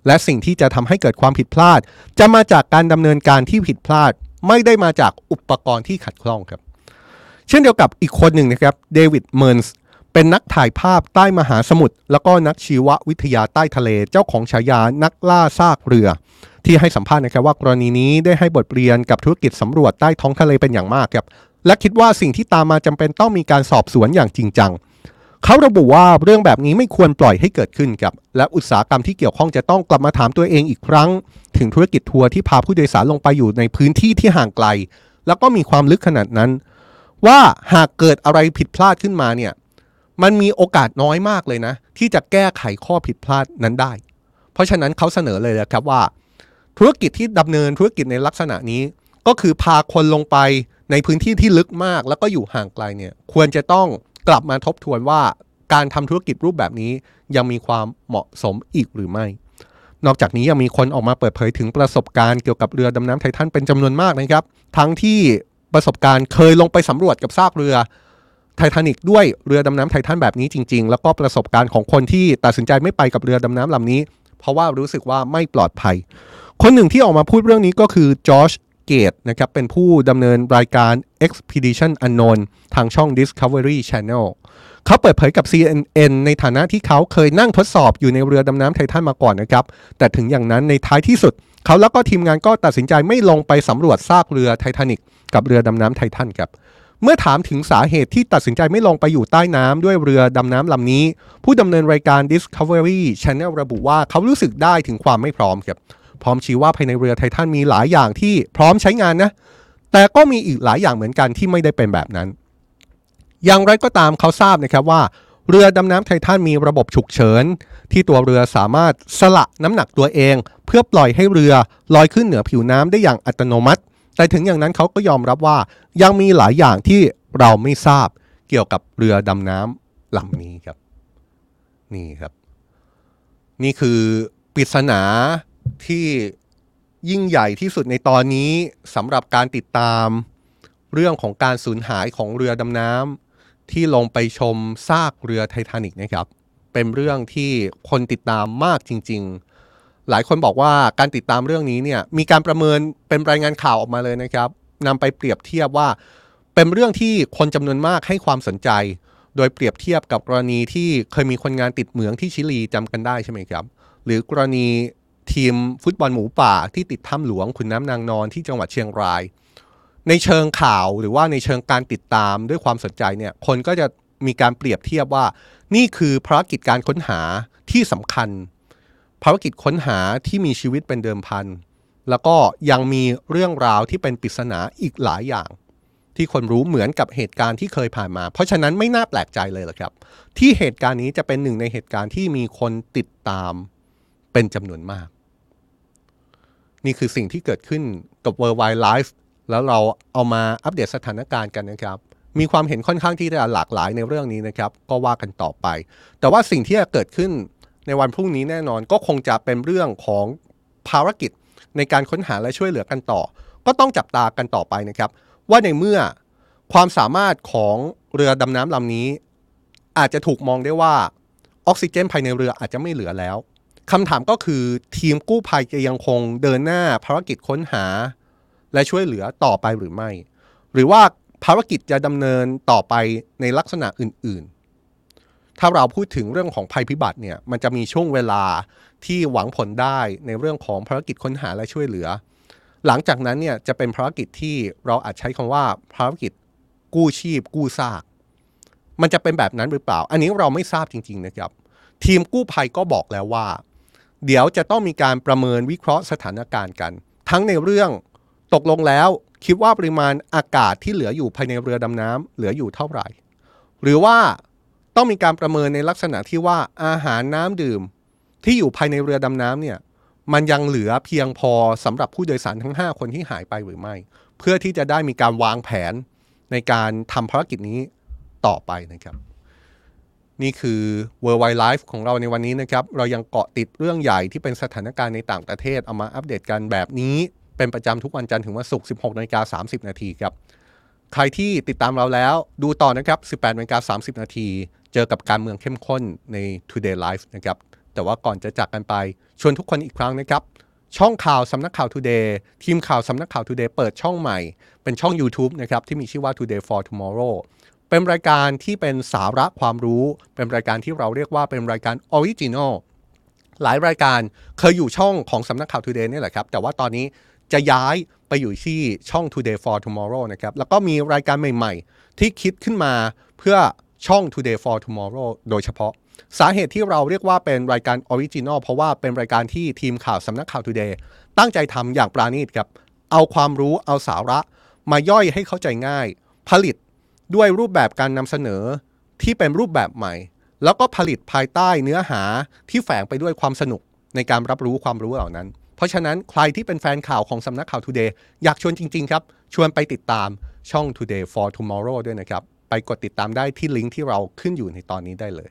และสิ่งที่จะทำให้เกิดความผิดพลาด จะมาจากการดำเนินการที่ผิดพลาด ไม่ได้มาจากอุปกรณ์ที่ขัดข้องครับ เช่นเดียวกับอีกคนหนึ่งนะครับเดวิดเมิร์นส์เป็นนักถ่ายภาพใต้มหาสมุทรแล้วก็นักชีววิทยาใต้ทะเลเจ้าของฉายานักล่าซากเรือ ที่ให้สัมภาษณ์นะครับว่ากรณีนี้ได้ให้บทเรียนกับธุรกิจสำรวจใต้ท้องทะเลเป็นอย่างมากครับและคิดว่าสิ่งที่ตามมาจำเป็นต้องมีการสอบสวนอย่างจริงจังเขาระบุว่าเรื่องแบบนี้ไม่ควรปล่อยให้เกิดขึ้นครับและอุตสาหกรรมที่เกี่ยวข้องจะต้องกลับมาถามตัวเองอีกครั้ง ถึงธุรกิจทัวร์ที่พาผู้โดยสารลงไปอยู่ในพื้นที่ที่ห่างไกล แล้วก็มีความลึกขนาดนั้น ว่าหากเกิดอะไรผิดพลาดขึ้นมาเนี่ยมันมีโอกาสน้อยมากเลยนะ ที่จะแก้ไขข้อผิดพลาดนั้นได้ เพราะฉะนั้นเขาเสนอเลยนะครับว่า ธุรกิจที่ดำเนินธุรกิจในลักษณะนี้ ก็คือพาคนลงไปในพื้นที่ที่ลึกมาก แล้วก็อยู่ห่างไกลเนี่ยควรจะต้องกลับมาทบทวนว่าการทำธุรกิจรูปแบบนี้ยังมีความเหมาะสมอีกหรือไม่ นอกจากนี้ยังมีคนออกมาเปิดเผยถึงประสบการณ์เกี่ยวกับเรือดำน้ำไททันเป็นจำนวนมากนะครับ ทั้งที่ ประสบการณ์เคยลงไปสำรวจกับซากเรือไททานิกด้วยเรือดำน้ำไททันแบบนี้จริง ๆ แล้วก็ประสบการณ์ของคนที่ตัดสินใจไม่ไปกับเรือดำน้ำลำนี้ เพราะว่ารู้สึกว่าไม่ปลอดภัย คนหนึ่งที่ออกมาพูดเรื่องนี้ก็คือจอร์จเก Gate นะครับเป็นผู้ดำเนินรายการ Expedition Unknown ทางช่อง Discovery Channel เขาเปิดเผยกับ CNN ในฐานะที่เขาเคยนั่งทดสอบอยู่ในเรือดำน้ำไททันมาก่อนนะครับ แต่ถึงอย่างนั้นในท้ายที่สุด เขาแล้วก็ทีมงานก็ตัดสินใจไม่ลงไปสำรวจซากเรือไททานิก กับเรือดำน้ำไททันครับเมื่อถามถึงสาเหตุที่ตัดสินใจไม่ลงไปอยู่ใต้น้ำด้วยเรือดำน้ำลำนี้ ผู้ดำเนินรายการ Discovery Channel ระบุว่าเขารู้สึกได้ถึงความไม่พร้อมครับพร้อมชี้ว่าภายในเรือไททันมีหลายอย่างที่พร้อมใช้งานนะ แต่ก็มีอีกหลายอย่างเหมือนกันที่ไม่ได้เป็นแบบนั้น อย่างไรก็ตามเขาทราบนะครับว่า เรือดำน้ำไททันมีระบบฉุกเฉิน ที่ตัวเรือสามารถสละน้ำหนักตัวเอง เพื่อปล่อยให้เรือลอยขึ้นเหนือผิวน้ำได้อย่างอัตโนมัติ แต่ถึงอย่างนั้นเขาก็ยอมรับว่ายังมีหลายอย่างที่เราไม่ทราบเกี่ยวกับเรือดำน้ำลำนี้ครับ นี่ครับ นี่คือปริศนาที่ยิ่งใหญ่ที่สุดในตอนนี้สำหรับการติดตามเรื่องของการสูญหายของเรือดำน้ำที่ลงไปชมซากเรือไททานิกนะครับ เป็นเรื่องที่คนติดตามมากจริง ๆ หลายคนบอกว่าการติดตามเรื่องนี้เนี่ยมีการประเมินเป็นรายงานข่าวออกมาเลยนะครับนำไปเปรียบเทียบว่า เป็นเรื่องที่คนจำนวนมากให้ความสนใจ โดยเปรียบเทียบกับกรณีที่เคยมีคนงานติดเหมืองที่ชิลีจำกันได้ใช่ไหมครับ หรือกรณีทีมฟุตบอลหมูป่าที่ติดถ้ำหลวงขุนน้ำนางนอนที่จังหวัดเชียงราย ในเชิงข่าวหรือว่าในเชิงการติดตามด้วยความสนใจเนี่ยคนก็จะมีการเปรียบเทียบว่า นี่คือภารกิจการค้นหาที่สำคัญ ภารกิจค้นหาที่มีชีวิตเป็นเดิมพัน แล้วก็ยังมีเรื่องราวที่เป็นปริศนาอีกหลายอย่าง ที่คนรู้เหมือนกับเหตุการณ์ที่เคยผ่านมา เพราะฉะนั้นไม่น่าแปลกใจเลยละครับ ที่เหตุการณ์นี้จะเป็นหนึ่งในเหตุการณ์ที่มีคนติดตามเป็นจำนวนมาก นี่คือสิ่งที่เกิดขึ้นกับ World Wide Life แล้วเราเอามาอัปเดตสถานการณ์กันนะครับมีความเห็นค่อนข้างที่จะหลากหลายในเรื่องนี้นะครับ ก็ว่ากันต่อไป แต่ว่าสิ่งที่จะเกิดขึ้น ในวันพรุ่งนี้แน่นอน ก็คงจะเป็นเรื่องของภารกิจในการค้นหาและช่วยเหลือกันต่อ ก็ต้องจับตากันต่อไปนะครับ ว่าในเมื่อความสามารถของเรือดำน้ำลำนี้ อาจจะถูกมองได้ว่าออกซิเจนภายในเรืออาจจะไม่เหลือแล้วคำถามก็คือทีมกู้ภัยจะยังคงเดินหน้าภารกิจค้นหา และช่วยเหลือต่อไปหรือไม่ หรือว่าภารกิจจะดำเนินต่อไปในลักษณะอื่น ๆ ถ้าเราพูดถึงเรื่องของภัยพิบัติเนี่ยมันจะมีช่วงเวลาที่หวังผลได้ในเรื่องของภารกิจค้นหาและช่วยเหลือ หลังจากนั้นเนี่ยจะเป็นภารกิจที่เราอาจใช้คำว่าภารกิจกู้ชีพ กู้ซาก มันจะเป็นแบบนั้นหรือเปล่า อันนี้เราไม่ทราบจริง ๆนะครับ ทีมกู้ภัยก็บอกแล้วว่า เดี๋ยวจะต้องมีการประเมินวิเคราะห์สถานการณ์กัน ทั้งในเรื่องตกลงแล้วคิดว่าปริมาณอากาศที่เหลืออยู่ภายในเรือดำน้ำเหลืออยู่เท่าไหร่ หรือว่า ต้องมีการประเมินในลักษณะที่ว่าอาหารน้ำดื่ม ที่อยู่ภายในเรือดำน้ำเนี่ยมันยังเหลือเพียงพอสำหรับผู้โดยสารทั้ง 5 คนที่หายไปหรือไม่ เพื่อที่จะได้มีการวางแผนในการทำภารกิจนี้ต่อไปนะครับ นี่คือ World Wide Life ของเราในวันนี้นะครับ เรายังเกาะติดเรื่องใหญ่ที่เป็นสถานการณ์ในต่างประเทศ เอามาอัปเดตกันแบบนี้เป็นประจำทุกวันจันทร์ถึงวันศุกร์ 16นาฬิกา30 นาทีครับ ใครที่ติดตามเราแล้วดูต่อนะครับ 18นาฬิกา30 นาที เจอกับการเมืองเข้มข้นใน Today Live นะครับ แต่ว่าก่อนจะจากกันไป ชวนทุกคนอีกครั้งนะครับ ช่องข่าวสำนักข่าว Today ทีมข่าวสำนักข่าว Today เปิดช่องใหม่ เป็นช่อง YouTube นะครับที่มีชื่อว่า Today for Tomorrow เป็นรายการที่เป็นสาระความรู้ เป็นรายการที่เราเรียกว่าเป็นรายการ originalหลายรายการเคยอยู่ช่องของสำนักข่าว Today นี่แหละครับ แต่ว่าตอนนี้จะย้าย ไปอยู่ที่ช่อง Today for Tomorrow นะครับแล้วก็มีรายการใหม่ๆ ที่คิดขึ้นมาเพื่อช่อง Today for Tomorrow โดยเฉพาะ สาเหตุที่เราเรียกว่าเป็นรายการ original เพราะว่าเป็นรายการที่ทีมข่าวสำนักข่าว Today ตั้งใจทำอย่างประณีตครับเอาความรู้เอาสาระ มาย่อยให้เข้าใจง่าย ผลิตด้วยรูปแบบการนำเสนอที่เป็นรูปแบบใหม่ แล้วก็ผลิตภายใต้เนื้อหาที่แฝงไปด้วยความสนุกในการรับรู้ความรู้เหล่านั้น ราะฉะนั้นใครที่เป็นแฟนข่าวของสำนักข่าว Today อยากชวนจริง ๆ ครับ ชวนไปติดตามช่อง Today for Tomorrow ด้วยนะครับ ไปกดติดตามได้ที่ลิงก์ที่เราขึ้นอยู่ในตอนนี้ได้เลย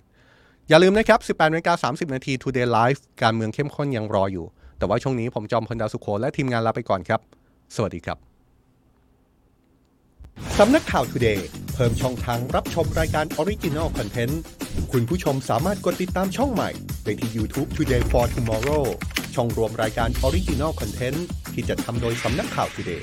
อย่าลืมนะครับ 18นาฬิกา30 นาที Today Live การเมืองเข้มข้นยังรออยู่ แต่ว่าช่วงนี้ผมจอมพลดาวสุโขและทีมงานลาไปก่อนครับ สวัสดีครับ สำนักข่าวทูเดย์เพิ่มช่องทางรับชมรายการ Original Content คุณผู้ชมสามารถกดติดตามช่องใหม่ได้ที่ YouTube Today for Tomorrow ช่องรวมรายการ Original Content ที่จะทำโดยสำนักข่าว Today